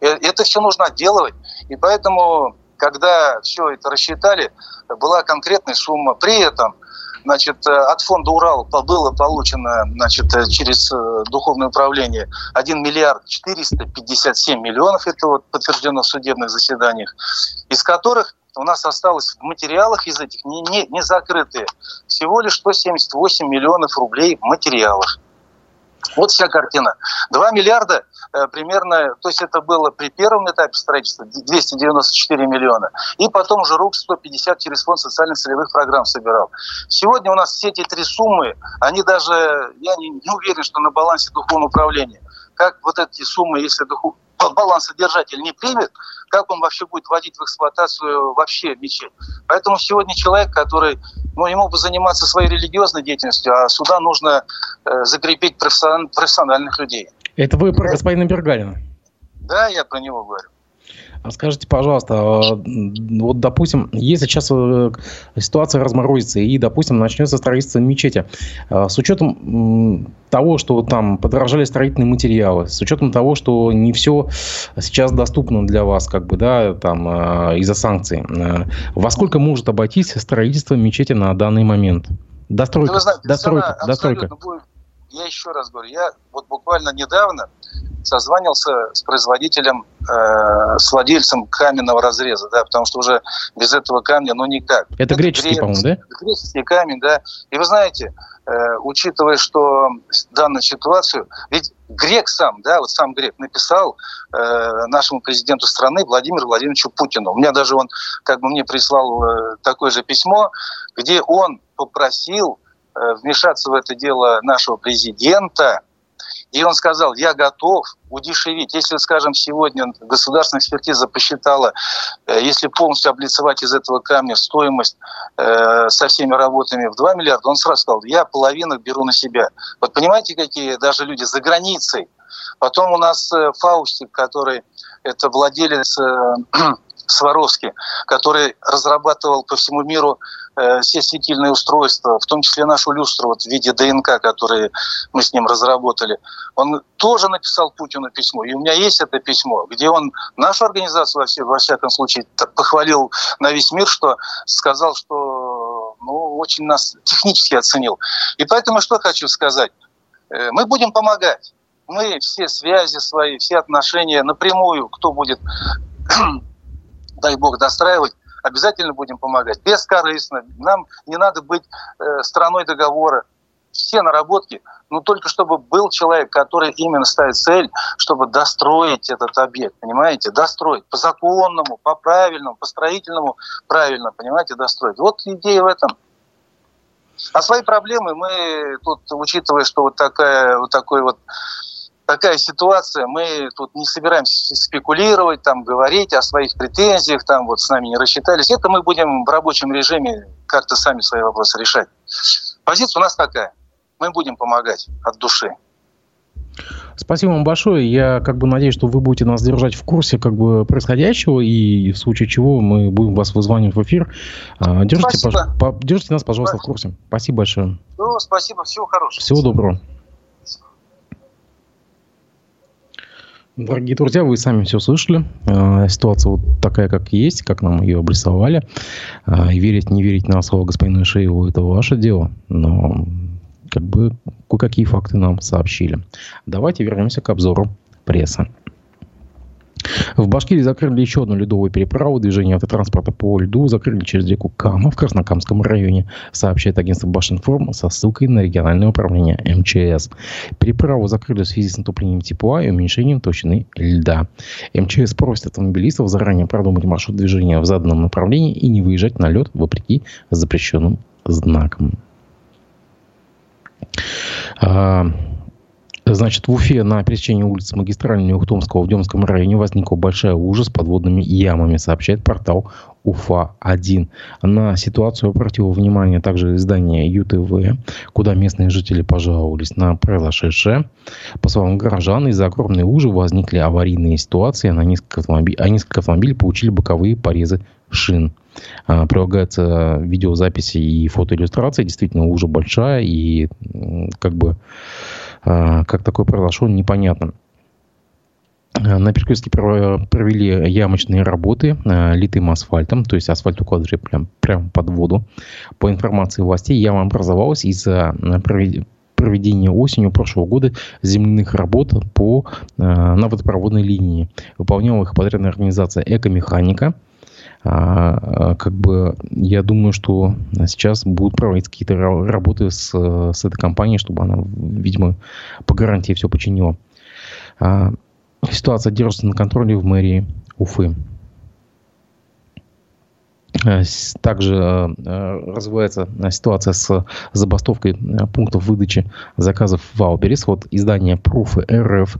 Э, это все нужно отделывать. И поэтому когда все это рассчитали, была конкретная сумма. При этом значит, от фонда Урал было получено значит, через духовное управление 1 миллиард 457 миллионов, это вот подтверждено в судебных заседаниях, из которых у нас осталось в материалах из этих не, не, не закрытые всего лишь 178 миллионов рублей в материалах. Вот вся картина. 2 миллиарда э, примерно, то есть это было при первом этапе строительства 294 миллиона, и потом уже РУК 150 через фонд социальных целевых программ собирал. Сегодня у нас все эти три суммы, они даже, я не, не уверен, что на балансе духовного управления. Как вот эти суммы, если духов, балансодержатель не примет, как он вообще будет вводить в эксплуатацию вообще мечеть. Поэтому сегодня человек, который, ну, ему бы заниматься своей религиозной деятельностью, а сюда нужно э, закрепить профессиональных людей. Это вы про господина Бергалина? Да, я про него говорю. А скажите, пожалуйста, а, вот, допустим, если сейчас э, ситуация разморозится и, допустим, начнется строительство мечети, а, с учетом того, что там подорожали строительные материалы, с учетом того, что не все сейчас доступно для вас, как бы, да, там, из-за санкций, во сколько может обойтись строительство мечети на данный момент? Достройка, да знаете, достройка, достройка. Будет, я еще раз говорю, я вот буквально недавно созванивался с производителем, э, с владельцем каменного разреза, да, потому что уже без этого камня, ну никак. Это, Это греческий, по-моему, да? Греческий камень, да. И вы знаете, э, учитывая, что данную ситуацию, ведь грек сам, да, вот сам грек написал э, нашему президенту страны Владимиру Владимировичу Путину. У меня даже он как бы мне прислал э, такое же письмо, где он попросил э, вмешаться в это дело нашего президента, и он сказал, я готов удешевить. Если, скажем, сегодня государственная экспертиза посчитала, э, если полностью облицевать из этого камня стоимость э, со всеми работами в 2 миллиарда, он сразу сказал, я половину беру на себя. Вот понимаете, какие даже люди за границей. Потом у нас э, Фаустик, который это владелец э, Сваровский, который разрабатывал по всему миру все светильные устройства, в том числе нашу люстру вот, в виде ДНК, которые мы с ним разработали. Он тоже написал Путину письмо. И у меня есть это письмо, где он нашу организацию, во всяком случае, похвалил на весь мир, что сказал, что ну, очень нас технически оценил. И поэтому что хочу сказать. Э, мы будем помогать мы все связи свои, все отношения напрямую, кто будет дай бог, достраивать, обязательно будем помогать. Бескорыстно. Нам не надо быть э, страной договора. Все наработки, но только чтобы был человек, который именно ставит цель, чтобы достроить этот объект, понимаете? Достроить по законному, по правильному, по строительному правильно, понимаете, достроить. Вот идея в этом. А свои проблемы мы тут, учитывая, что вот такая, вот такой вот такая ситуация, мы тут не собираемся спекулировать, там, говорить о своих претензиях, там, вот с нами не рассчитались. Это мы будем в рабочем режиме как-то сами свои вопросы решать. Позиция у нас такая. Мы будем помогать от души. Спасибо вам большое. Я как бы надеюсь, что вы будете нас держать в курсе как бы происходящего, и в случае чего мы будем вас вызванивать в эфир. А, держите, пож... держите нас, пожалуйста, спасибо. в курсе. Спасибо большое. Ну, спасибо. Всего хорошего. Всего доброго. Дорогие друзья, вы сами все слышали. А, ситуация вот такая, как есть, как нам ее обрисовали. И верить, не верить на слово господина Шееву, это ваше дело. Но как бы кое-какие факты нам сообщили. Давайте вернемся к обзору прессы. В Башкирии закрыли еще одну ледовую переправу. Движение автотранспорта по льду закрыли через реку Кама в Краснокамском районе, сообщает агентство Башинформ со ссылкой на региональное управление МЧС. Переправу закрыли в связи с натуплением тепла и уменьшением толщины льда. МЧС просит автомобилистов заранее продумать маршрут движения в заданном направлении и не выезжать на лед вопреки запрещенным знакам. А, Значит, в Уфе на пересечении улицы Магистральной Ухтомского в Демском районе возникла большая ужас с подводными ямами, сообщает портал УФА-1. На ситуацию обратило внимание также издание ЮТВ, куда местные жители пожаловались на произошедшее. По словам горожан, из-за огромной лужи возникли аварийные ситуации, а, на несколько автомобилей, а несколько автомобилей получили боковые порезы шин. А, прилагается видеозаписи и фотоиллюстрации. Действительно, лужа большая и как бы как такое произошло, непонятно. На перекрестке провели ямочные работы литым асфальтом, то есть асфальт укладывали прям, прямо под воду. По информации властей, яма образовалась из-за проведения осенью прошлого года земляных работ по, на водопроводной линии. Выполняла их подрядная организация «Экомеханика». А, а, как бы я думаю, что сейчас будут проводить какие-то работы с, с этой компанией, чтобы она, видимо, по гарантии все починила. А, ситуация держится на контроле в мэрии Уфы. Также развивается ситуация с забастовкой пунктов выдачи заказов Wildberries. Вот издание Пруфы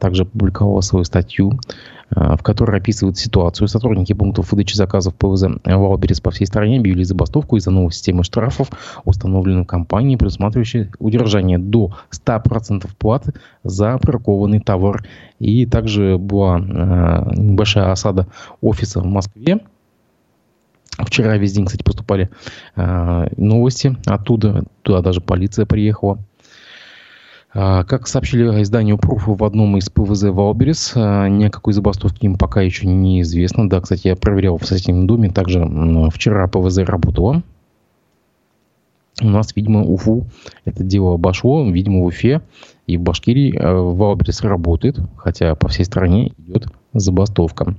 также публиковало свою статью в которой описывают ситуацию. Сотрудники пунктов выдачи заказов ПВЗ Wildberries по всей стране объявили забастовку из-за новой системы штрафов, установленной компанией, предусматривающей удержание до 100% платы за бракованный товар. И также была э, небольшая осада офиса в Москве. Вчера весь день, кстати, поступали э, новости оттуда. Туда даже полиция приехала. А, как сообщили изданию Пруфы в одном из ПВЗ Wildberries, а, никакой забастовки им пока еще не известно. Да, кстати, я проверял в соседнем доме. Также вчера ПВЗ работала. У нас, видимо, Уфу это дело обошло. Видимо, в Уфе и в Башкирии а, Wildberries работает, хотя по всей стране идет забастовка.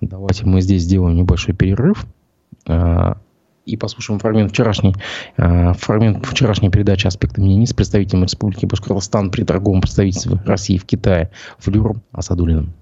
Давайте мы здесь сделаем небольшой перерыв и послушаем фрагмент вчерашней, э, фрагмент вчерашней передачи «Аспекты мнений» с представителем Республики Башкортостан при торговом представительстве России в Китае Флюром Асадулиным.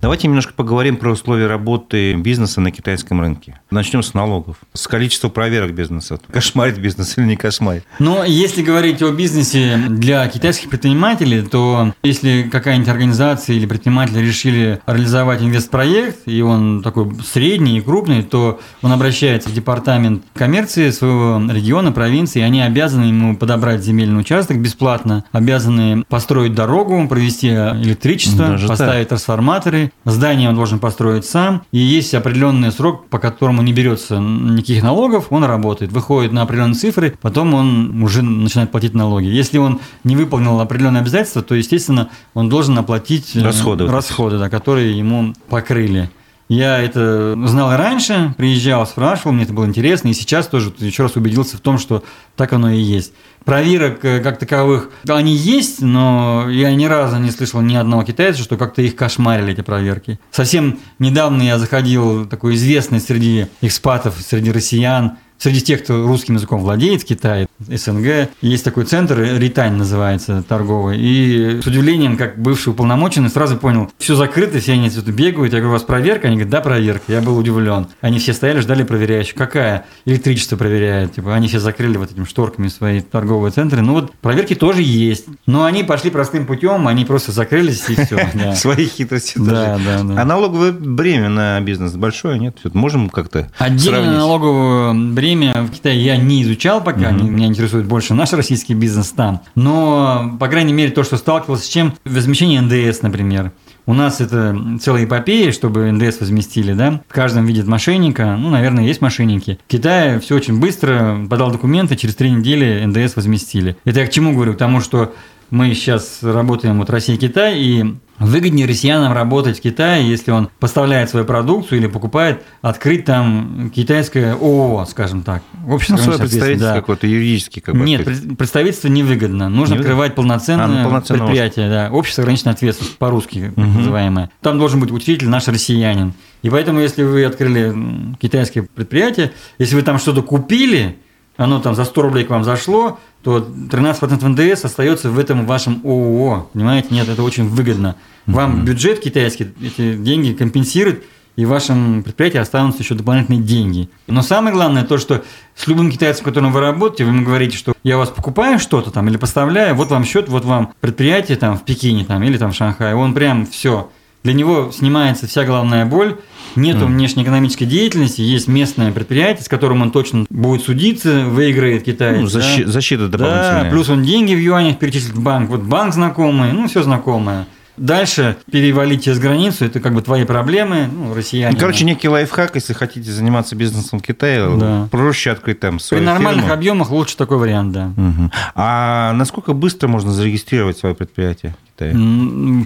Давайте немножко поговорим про условия работы бизнеса на китайском рынке. Начнем с налогов. С количества проверок бизнеса. Кошмарит бизнес или не кошмарит? Но если говорить о бизнесе для китайских предпринимателей, то если какая-нибудь организация или предприниматель решили реализовать инвестпроект, и он такой средний и крупный, то он обращается в департамент коммерции своего региона, провинции, и они обязаны ему подобрать земельный участок бесплатно, обязаны построить дорогу, провести электричество, Даже поставить так. трансформаторы, здание он должен построить сам, и есть определенный срок, по которому не берется никаких налогов, он работает, выходит на определенные цифры, потом он уже начинает платить налоги. Если он не выполнил определенные обязательства, то, естественно, он должен оплатить э, расходы, расходы да, которые ему покрыли. Я это знал раньше, приезжал, спрашивал, мне это было интересно, и сейчас тоже еще раз убедился в том, что так оно и есть. Проверок э, как таковых, они есть, но я ни разу не слышал ни одного китайца, что как-то их кошмарили, эти проверки. Совсем недавно я заходил, такой известный среди экспатов, среди россиян, Среди тех, кто русским языком владеет в Китае, СНГ, есть такой центр, Ритань называется, торговый. И с удивлением, как бывший уполномоченный, сразу понял, все закрыто, все они тут бегают. Я говорю, у вас проверка? Они говорят, да, проверка. Я был удивлен. Они все стояли, ждали проверяющих. Какая? Электричество проверяет. Типа, они все закрыли вот этими шторками свои торговые центры. Ну вот проверки тоже есть. Но они пошли простым путем, они просто закрылись и все. Свои хитрости Да, да, да. А налоговое бремя на бизнес большое, нет? Можем как-то Отдельно налоговое бремя в Китае я не изучал пока, mm-hmm. меня интересует больше наш российский бизнес там. Но, по крайней мере, то, что сталкивался с чем, возмещение НДС, например. У нас это целая эпопея, чтобы НДС возместили, да? В каждом видит мошенника, ну, наверное, есть мошенники. В Китае все очень быстро, подал документы, через три недели НДС возместили. Это я к чему говорю? К тому, что мы сейчас работаем вот Россия и Китай, и Выгоднее россиянам работать в Китае, если он поставляет свою продукцию или покупает, открыть там китайское ООО, скажем так. Общество ну, свое представительство да. какое-то юридически. Как Нет, сказать. представительство невыгодно. Нужно не открывать полноценное, а, ну, полноценное предприятие. Да. Общество ограниченной ответственности, по-русски угу. называемое. Там должен быть учредитель наш россиянин. И поэтому, если вы открыли китайское предприятие, если вы там что-то купили, оно там за 100 рублей к вам зашло, то 13% НДС остается в этом вашем ООО. Понимаете? Нет, это очень выгодно. Вам mm-hmm. бюджет китайский эти деньги компенсирует, и в вашем предприятии останутся еще дополнительные деньги. Но самое главное то, что с любым китайцем, которым вы работаете, вы ему говорите, что я у вас покупаю что-то там или поставляю, вот вам счет, вот вам предприятие там в Пекине там, или там в Шанхае, он прям все. Для него снимается вся головная боль, Нету mm. внешнеэкономической деятельности, есть местное предприятие, с которым он точно будет судиться, выиграет Китай. Ну, защита, да? защита дополнительная. Да, плюс он деньги в юанях перечислит в банк. Вот банк знакомый, ну, все знакомое. Дальше перевалить через границу, это как бы твои проблемы, ну, россияне. Короче, некий лайфхак, если хотите заниматься бизнесом в Китае, да. проще открыть там свою При нормальных фирму. объемах лучше такой вариант, да. Угу. А насколько быстро можно зарегистрировать свое предприятие в Китае?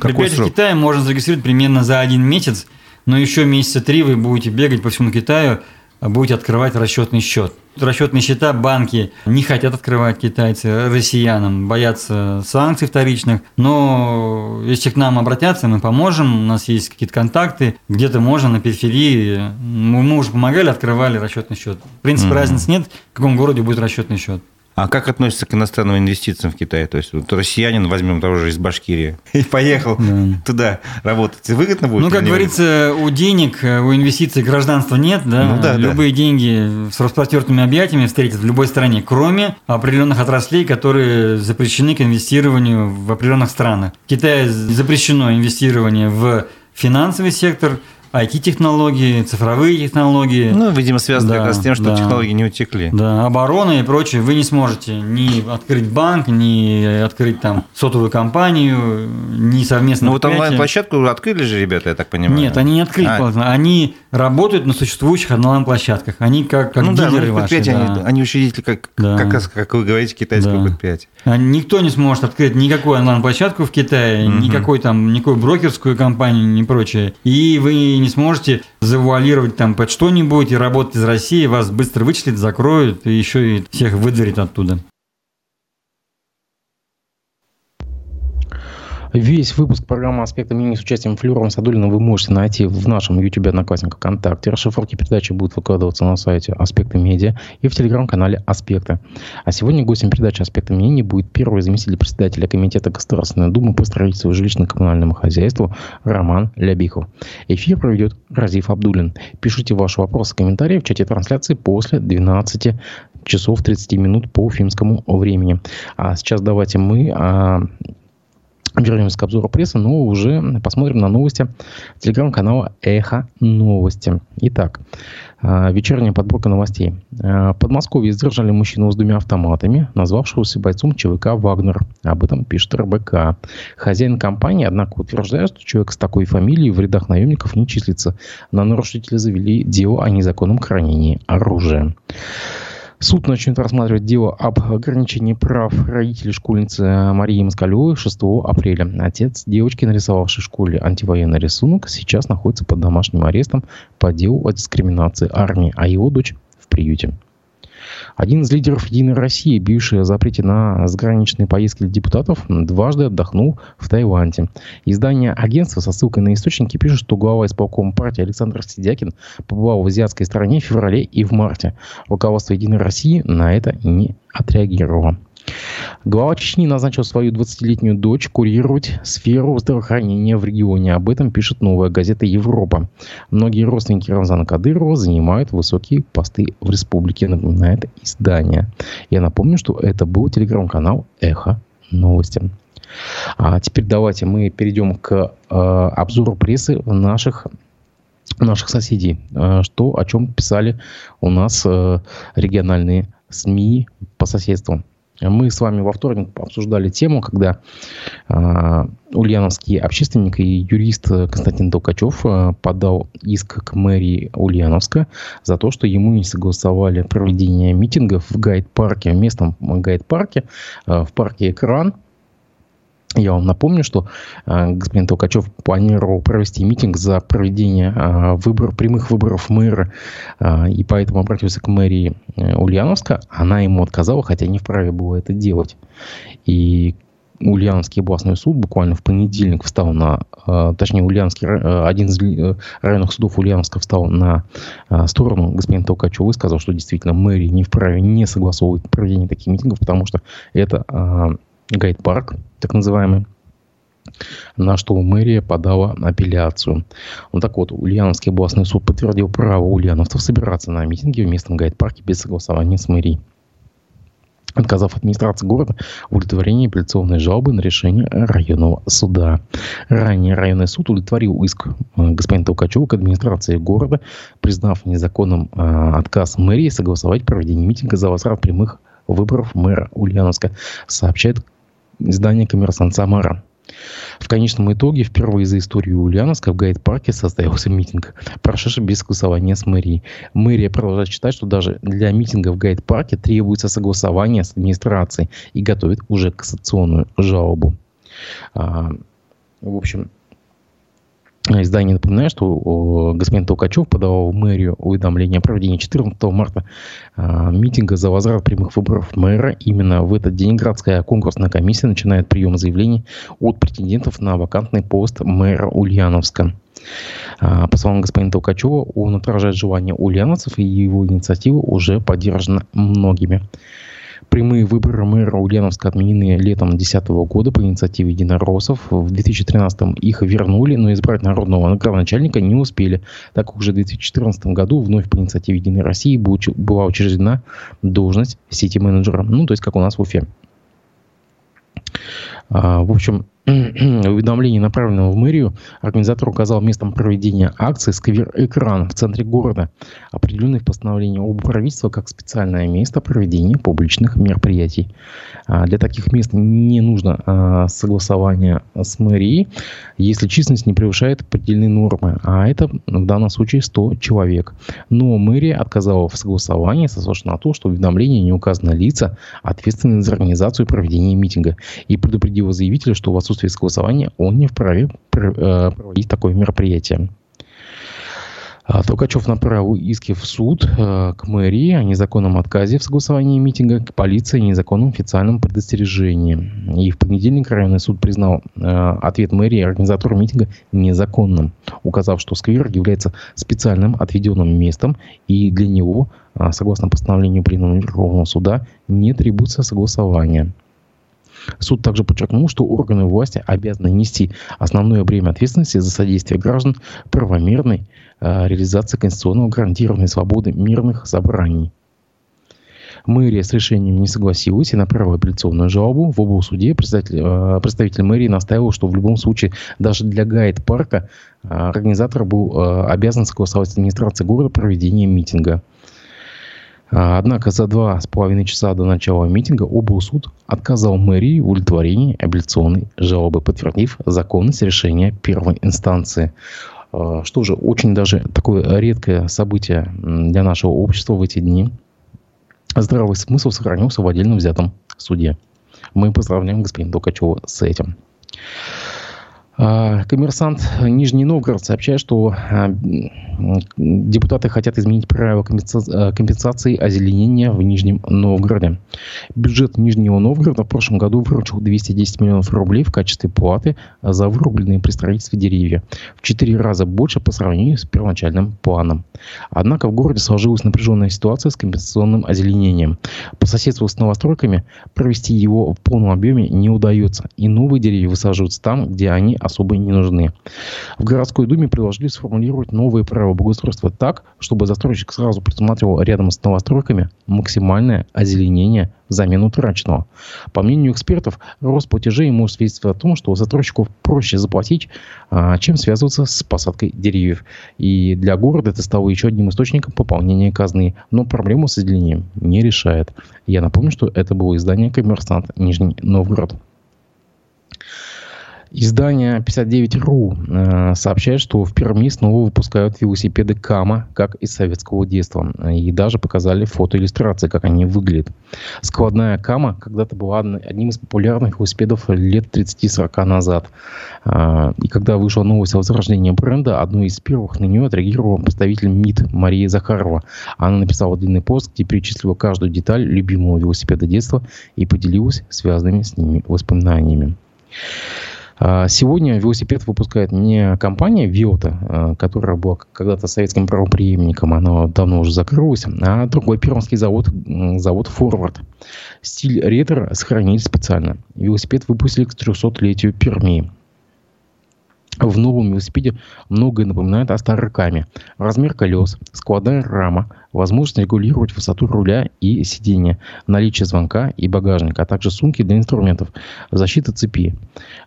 Предприятие в Китае можно зарегистрировать примерно за один месяц, но еще месяца три вы будете бегать по всему Китаю, будете открывать расчетный счет. Расчетные счета банки не хотят открывать китайцы россиянам, боятся санкций вторичных. Но если к нам обратятся, мы поможем. У нас есть какие-то контакты. Где-то можно на периферии. Мы уже помогали, открывали расчетный счет. В принципе, mm-hmm. разницы нет, в каком городе будет расчетный счет. А как относится к иностранным инвестициям в Китай? То есть вот россиянин, возьмем того же из Башкирии, и поехал да. туда работать. Выгодно будет? Ну, как говорится, у денег, у инвестиций гражданства нет. Да? Ну, да, Любые да. деньги с распростертыми объятиями встретят в любой стране, кроме определенных отраслей, которые запрещены к инвестированию в определенных странах. В Китае запрещено инвестирование в финансовый сектор – IT-технологии, цифровые технологии. Ну, видимо, связано да, как раз с тем, что да, технологии не утекли. Да, оборона и прочее. Вы не сможете ни открыть банк, ни открыть там сотовую компанию, ни совместно. Ну, вот онлайн-площадку открыли же ребята, я так понимаю. Нет, они не открыли. А. Они работают на существующих онлайн-площадках. Они как, как ну, дилеры да, ваши. Да. Они, они учредители, как, да. как, как, как вы говорите, китайского да. предприятия. А никто не сможет открыть никакую онлайн-площадку в Китае, угу. никакой там, никакую брокерскую компанию, ни прочее. И вы не сможете завуалировать там под что-нибудь и работать из России, вас быстро вычислят, закроют и еще и всех выдворят оттуда. Весь выпуск программы «Аспекты мнений» с участием Флюром Садулина вы можете найти в нашем YouTube Одноклассниках ВКонтакте. Расшифровки передачи будут выкладываться на сайте «Аспекты медиа» и в телеграм-канале «Аспекты». А сегодня гостем передачи «Аспекты мнений» будет первый заместитель председателя Комитета Государственной Думы по строительству жилищно-коммунальному хозяйству Роман Лябихов. Эфир проведет Разиф Абдулин. Пишите ваши вопросы и комментарии в чате трансляции после 12 часов 30 минут по уфимскому времени. А сейчас давайте мы а, Вернемся к обзору прессы, но уже посмотрим на новости телеграм-канала «Эхо Новости». Итак, а, вечерняя подборка новостей. А, в Подмосковье задержали мужчину с двумя автоматами, назвавшегося бойцом ЧВК «Вагнер». Об этом пишет РБК. Хозяин компании, однако, утверждает, что человек с такой фамилией в рядах наемников не числится. На нарушителя завели дело о незаконном хранении оружия. Суд начнет рассматривать дело об ограничении прав родителей школьницы Марии Москалевой 6 апреля. Отец девочки, нарисовавший в школе антивоенный рисунок, сейчас находится под домашним арестом по делу о дискриминации армии, а его дочь в приюте. Один из лидеров «Единой России», бивший о запрете на заграничные поездки депутатов, дважды отдохнул в Таиланде. Издание агентства со ссылкой на источники пишет, что глава исполкома партии Александр Сидякин побывал в азиатской стране в феврале и в марте. Руководство «Единой России» на это не отреагировало. Глава Чечни назначил свою 20-летнюю дочь курировать сферу здравоохранения в регионе. Об этом пишет новая газета «Европа». Многие родственники Рамзана Кадырова занимают высокие посты в республике, напоминает издание. Я напомню, что это был телеграм-канал «Эхо новости». А теперь давайте мы перейдем к э, обзору прессы наших наших соседей, э, что о чем писали у нас э, региональные СМИ по соседству. Мы с вами во вторник обсуждали тему, когда э, ульяновский общественник и юрист Константин Толкачев э, подал иск к мэрии Ульяновска за то, что ему не согласовали проведение митингов в гайд-парке, в местном гайд-парке, э, в парке «Экран», я вам напомню, что э, господин Толкачев планировал провести митинг за проведение э, выбор, прямых выборов мэра, э, и поэтому обратился к мэрии э, Ульяновска. Она ему отказала, хотя не вправе было это делать. И Ульяновский областной суд буквально в понедельник встал на, э, точнее, Ульяновский, э, один из э, районных судов Ульяновска встал на э, сторону господина Толкачева и сказал, что действительно мэрия не вправе не согласовывать проведение таких митингов, потому что это э, гайд-парк, так называемый, на что мэрия подала апелляцию. Ну так вот, Ульяновский областной суд подтвердил право ульяновцев собираться на митинги в местном гайд-парке без согласования с мэрией отказав администрации города в удовлетворении апелляционной жалобы на решение районного суда. Ранее районный суд удовлетворил иск э, господина Толкачева к администрации города, признав незаконным э, отказ мэрии согласовать проведение митинга за возврат прямых выборов мэра Ульяновска, сообщает издание «Коммерсант Самара». В конечном итоге, впервые за историю Ульяновска в Гайд-парке состоялся митинг, прошедший без согласования с мэрией. Мэрия продолжает считать, что даже для митинга в Гайд-парке требуется согласование с администрацией и готовит уже кассационную жалобу. А, в общем, Издание напоминает, что господин Толкачев подавал в мэрию уведомление о проведении 14 марта а, митинга за возврат прямых выборов мэра. Именно в этот день городская конкурсная комиссия начинает прием заявлений от претендентов на вакантный пост мэра Ульяновска. А, по словам господина Толкачева, он отражает желание ульяновцев, и его инициатива уже поддержана многими. Прямые выборы мэра Ульяновска отменены летом 2010 года по инициативе единороссов. В 2013 их вернули, но избрать народного градоначальника не успели, так уже в 2014 году вновь по инициативе Единой России была учреждена должность сети-менеджера. Ну, то есть как у нас в Уфе. А, в общем, уведомлении, направленного в мэрию, организатор указал местом проведения акции сквер-экран в центре города, определенный в постановлении об правительства как специальное место проведения публичных мероприятий. А, для таких мест не нужно а, согласование с мэрией, если численность не превышает предельные нормы, а это в данном случае 100 человек. Но мэрия отказала в согласовании, сославшись на то, что в уведомлении не указаны лица, ответственные за организацию и проведение митинга, и предупредила заявителя, что в отсутствие отсутствии согласования он не вправе э, проводить такое мероприятие. А, Толкачев направил иски в суд э, к мэрии о незаконном отказе в согласовании митинга, к полиции о незаконном официальном предостережении. И в понедельник районный суд признал э, ответ мэрии организатору митинга незаконным, указав, что сквер является специальным отведенным местом, и для него, согласно постановлению пленума суда, не требуется согласования. Суд также подчеркнул, что органы власти обязаны нести основное бремя ответственности за содействие граждан правомерной э, реализации конституционного гарантированной свободы мирных собраний. Мэрия с решением не согласилась и направила апелляционную жалобу. В облсуде представитель, э, представитель мэрии настаивал, что в любом случае даже для гайд-парка э, организатор был э, обязан согласовать с администрацией города проведение митинга. А, однако за два с половиной часа до начала митинга облсуд отказал мэрии в удовлетворении апелляционной жалобы, подтвердив законность решения первой инстанции. А, что же, очень даже такое редкое событие для нашего общества в эти дни. Здравый смысл сохранился в отдельно взятом суде. Мы поздравляем господина Толкачева с этим. А, коммерсант Нижний Новгород сообщает, что а, депутаты хотят изменить правила а, компенсации озеленения в Нижнем Новгороде. Бюджет Нижнего Новгорода в прошлом году выручил 210 миллионов рублей в качестве платы за вырубленные при строительстве деревья. В четыре раза больше по сравнению с первоначальным планом. Однако в городе сложилась напряженная ситуация с компенсационным озеленением. По соседству с новостройками провести его в полном объеме не удается. И новые деревья высаживаются там, где они особо не нужны. В городской думе предложили сформулировать новые правила благоустройства так, чтобы застройщик сразу предусматривал рядом с новостройками максимальное озеленение взамен утраченного. По мнению экспертов, рост платежей может свидетельствовать о том, что застройщику проще заплатить, а, чем связываться с посадкой деревьев. И для города это стало еще одним источником пополнения казны. Но проблему с озеленением не решает. Я напомню, что это было издание «Коммерсант Нижний Новгород». Издание 59.ru э, сообщает, что в Перми снова выпускают велосипеды Кама, как из советского детства. И даже показали фотоиллюстрации, как они выглядят. Складная Кама когда-то была одним из популярных велосипедов лет 30-40 назад. Э, и когда вышла новость о возрождении бренда, одной из первых на нее отреагировала представитель МИД Мария Захарова. Она написала длинный пост, где перечислила каждую деталь любимого велосипеда детства и поделилась связанными с ними воспоминаниями. Сегодня велосипед выпускает не компания Виота, а, которая была когда-то советским правоприемником, она давно уже закрылась, а другой пермский завод, завод Форвард. Стиль ретро сохранили специально. Велосипед выпустили к 300-летию Перми. В новом велосипеде многое напоминает о старой каме. Размер колес, складная рама, возможность регулировать высоту руля и сидения, наличие звонка и багажника, а также сумки для инструментов, защита цепи.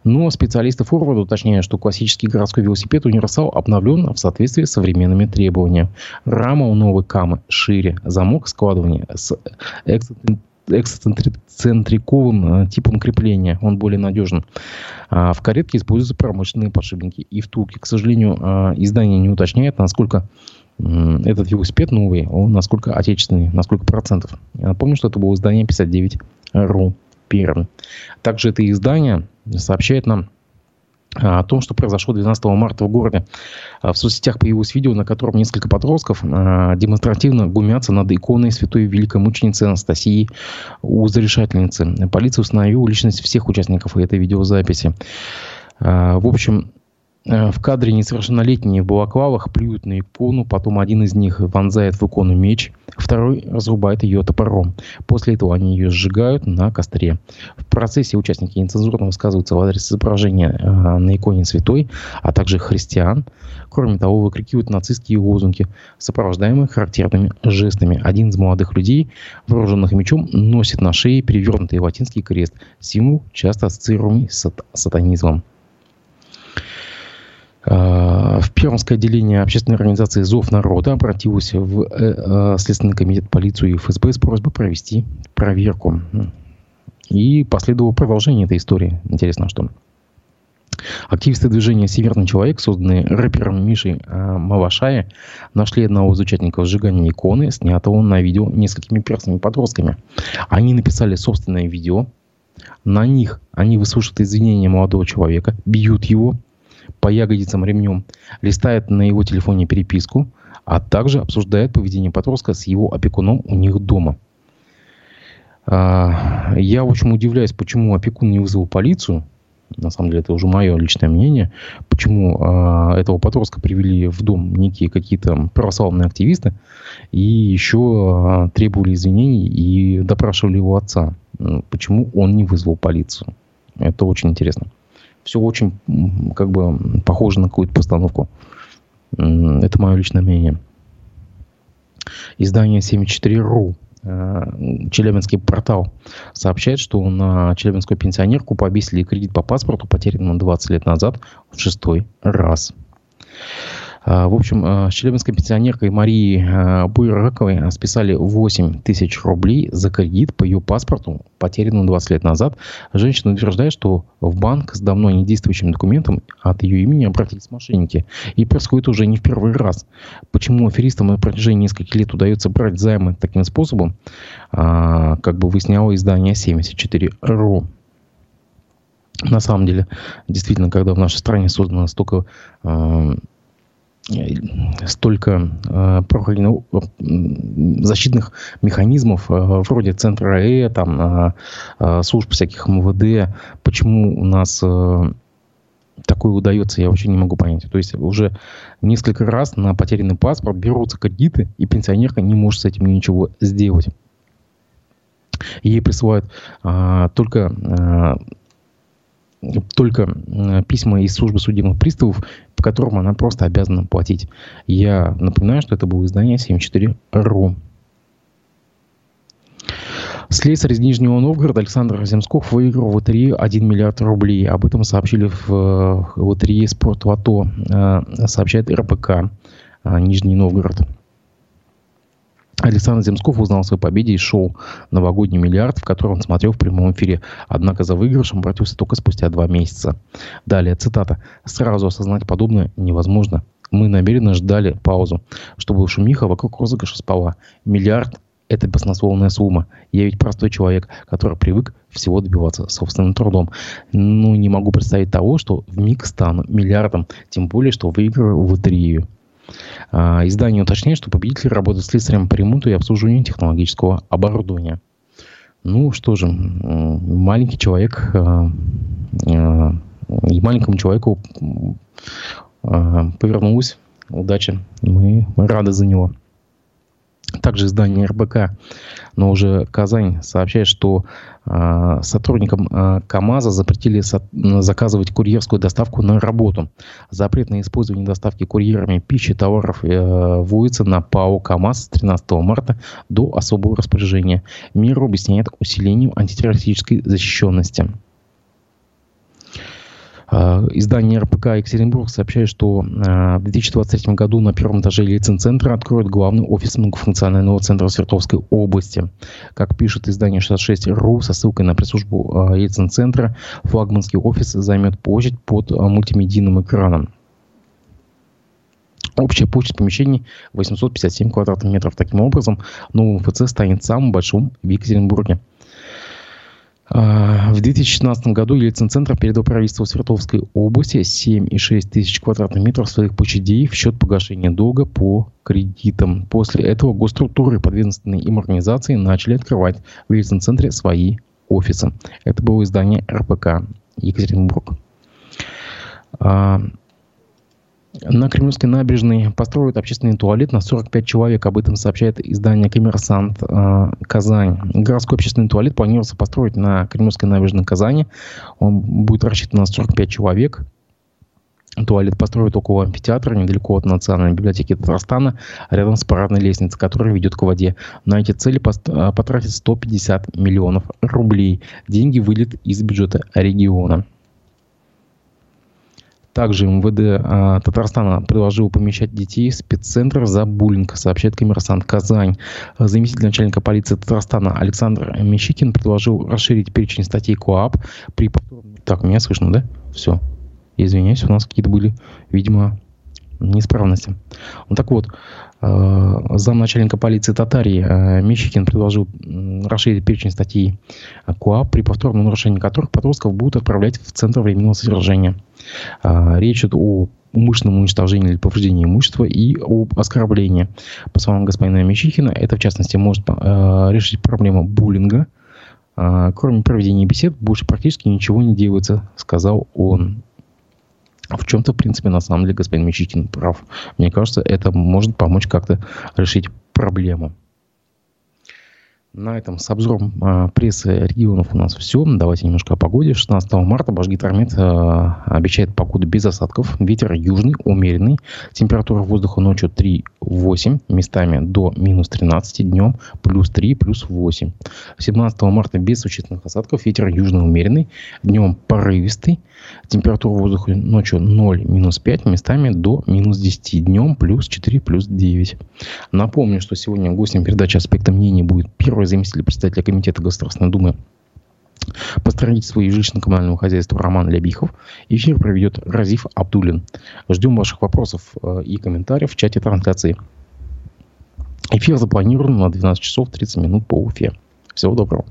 Но специалисты форварда уточняют, что классический городской велосипед универсал обновлен в соответствии с современными требованиями. Рама у новой камы шире, замок складывания с эксцентриковым э, типом крепления. Он более надежен. А в каретке используются промышленные подшипники и втулки. К сожалению, э, издание не уточняет, насколько этот велосипед новый, он насколько отечественный, на сколько процентов. Я напомню, что это было издание 59.ru Пермь. Также это издание сообщает нам о том, что произошло 12 марта в городе. А, в соцсетях появилось видео, на котором несколько подростков а, демонстративно гумятся над иконой святой великой мученицы Анастасии Узрешательницы. Полиция установила личность всех участников этой видеозаписи. А, в общем, в кадре несовершеннолетние в балаклавах плюют на икону, потом один из них вонзает в икону меч, второй разрубает ее топором. После этого они ее сжигают на костре. В процессе участники нецензурно высказываются в адрес изображения э, на иконе святой, а также христиан. Кроме того, выкрикивают нацистские лозунги, сопровождаемые характерными жестами. Один из молодых людей, вооруженных мечом, носит на шее перевернутый латинский крест, символ, часто ассоциируемый с сатанизмом. Э, в Пермское отделение общественной организации «Зов народа» обратилось в э, э, Следственный комитет полицию и ФСБ с просьбой провести проверку. И последовало продолжение этой истории. Интересно, что Активисты движения «Северный человек», созданные рэпером Мишей Малашая, нашли одного из участников сжигания иконы, снятого на видео несколькими перстными подростками. Они написали собственное видео. На них они выслушивают извинения молодого человека, бьют его, по ягодицам ремнем, листает на его телефоне переписку, а также обсуждает поведение подростка с его опекуном у них дома. А, я очень удивляюсь, почему опекун не вызвал полицию. На самом деле, это уже мое личное мнение. Почему э, этого подростка привели в дом некие какие-то православные активисты и еще э, требовали извинений и допрашивали его отца. Почему он не вызвал полицию? Это очень интересно все очень как бы похоже на какую-то постановку. Это мое личное мнение. Издание 74.ru э, Челябинский портал сообщает, что на челябинскую пенсионерку повесили кредит по паспорту, потерянному 20 лет назад, в шестой раз. А, в общем, а, с челябинской пенсионеркой Марией а, Буйраковой списали 8 тысяч рублей за кредит по ее паспорту, потерянному 20 лет назад. Женщина утверждает, что в банк с давно недействующим документом от ее имени обратились мошенники. И происходит уже не в первый раз. Почему аферистам на протяжении нескольких лет удается брать займы таким способом, как бы выясняло издание 74.ru. На самом деле, действительно, когда в нашей стране создано столько столько э, защитных механизмов э, вроде центра АЭ, там, э, служб всяких МВД, почему у нас э, такое удается, я вообще не могу понять. То есть уже несколько раз на потерянный паспорт берутся кредиты, и пенсионерка не может с этим ничего сделать. Ей присылают э, только э, только письма из службы судебных приставов, по которым она просто обязана платить. Я напоминаю, что это было издание 74.ru. Слесарь из Нижнего Новгорода Александр Земсков выиграл в лотерею 1 миллиард рублей. Об этом сообщили в э, лотерее «Спорт Лото», э, сообщает РПК э, Нижний Новгород. Александр Земсков узнал о своей победе из шоу «Новогодний миллиард», в котором он смотрел в прямом эфире. Однако за выигрышем обратился только спустя два месяца. Далее, цитата. «Сразу осознать подобное невозможно. Мы намеренно ждали паузу, чтобы шумиха вокруг розыгрыша спала. Миллиард – это баснословная сумма. Я ведь простой человек, который привык всего добиваться собственным трудом. Ну, не могу представить того, что в миг стану миллиардом, тем более, что выиграю в лотерею. А, издание уточняет, что победитель работает слесарем по ремонту и обслуживанию технологического оборудования. Ну что же, маленький человек, а, а, и маленькому человеку повернулась удача. Мы, мы рады за него. Также издание РБК, но уже Казань сообщает, что э, сотрудникам э, КАМАЗа запретили со- заказывать курьерскую доставку на работу. Запрет на использование доставки курьерами пищи и товаров э, вводится на ПАО КАМАЗ с 13 марта до особого распоряжения. Меру объясняет усилением антитеррористической защищенности. Э, издание РПК Екатеринбург сообщает, что в 2023 году на первом этаже Ельцин-центра откроют главный офис многофункционального центра Свердловской области. Как пишет издание 66.ru со ссылкой на пресс-службу Ельцин-центра, флагманский офис займет площадь под мультимедийным экраном. Общая площадь помещений 857 квадратных метров. Таким образом, новый МФЦ станет самым большим в Екатеринбурге. А, в 2016 году Ельцин-центр передал правительству Свердловской области 7,6 тысяч квадратных метров своих площадей в счет погашения долга по кредитам. После этого госструктуры, подведомственные им организации, начали открывать в Ельцин-центре свои офисы. Это было издание РПК Екатеринбург. На Кремлевской набережной построят общественный туалет на 45 человек. Об этом сообщает издание «Коммерсант э, Казань». Городской общественный туалет планируется построить на Кремлевской набережной Казани. Он будет рассчитан на 45 человек. Туалет построят около амфитеатра, недалеко от Национальной библиотеки Татарстана, рядом с парадной лестницей, которая ведет к воде. На эти цели э, потратят 150 миллионов рублей. Деньги вылет из бюджета региона. Также МВД э, Татарстана предложил помещать детей в спеццентр за буллинг, сообщает коммерсант Казань. Заместитель начальника полиции Татарстана Александр Мещикин предложил расширить перечень статей КОАП при. Так, меня слышно, да? Все. Извиняюсь, у нас какие-то были, видимо, неисправности. Ну, так вот, э, замначальника полиции Татарии э, Мещикин предложил расширить перечень статей КОАП, при повторном нарушении которых подростков будут отправлять в Центр временного содержания. Э, речь идет о умышленном уничтожении или повреждении имущества и об оскорблении. По словам господина Мещихина, это в частности может решить проблему буллинга. Кроме проведения бесед, больше практически ничего не делается, сказал он. В чем-то, в принципе, на самом деле господин Мичикин прав. Мне кажется, это может помочь как-то решить проблему. На этом с обзором э, прессы регионов у нас все. Давайте немножко о погоде. 16 марта Башгидромет э, обещает погоду без осадков. Ветер южный, умеренный. Температура воздуха ночью 3-8, местами до минус 13, днем плюс 3, плюс 8. 17 марта без существенных осадков. Ветер южный, умеренный. Днем порывистый. Температура воздуха ночью 0, минус 5, местами до минус 10. Днем плюс 4, плюс 9. Напомню, что сегодня гостем передачи «Аспекта мнений» будет первый первый заместитель председателя Комитета Государственной Думы по строительству и жилищно-коммунальному хозяйству Роман Лябихов. Эфир проведет Разиф Абдулин. Ждем ваших вопросов э, и комментариев в чате трансляции. Эфир запланирован на 12 часов 30 минут по Уфе. Всего доброго.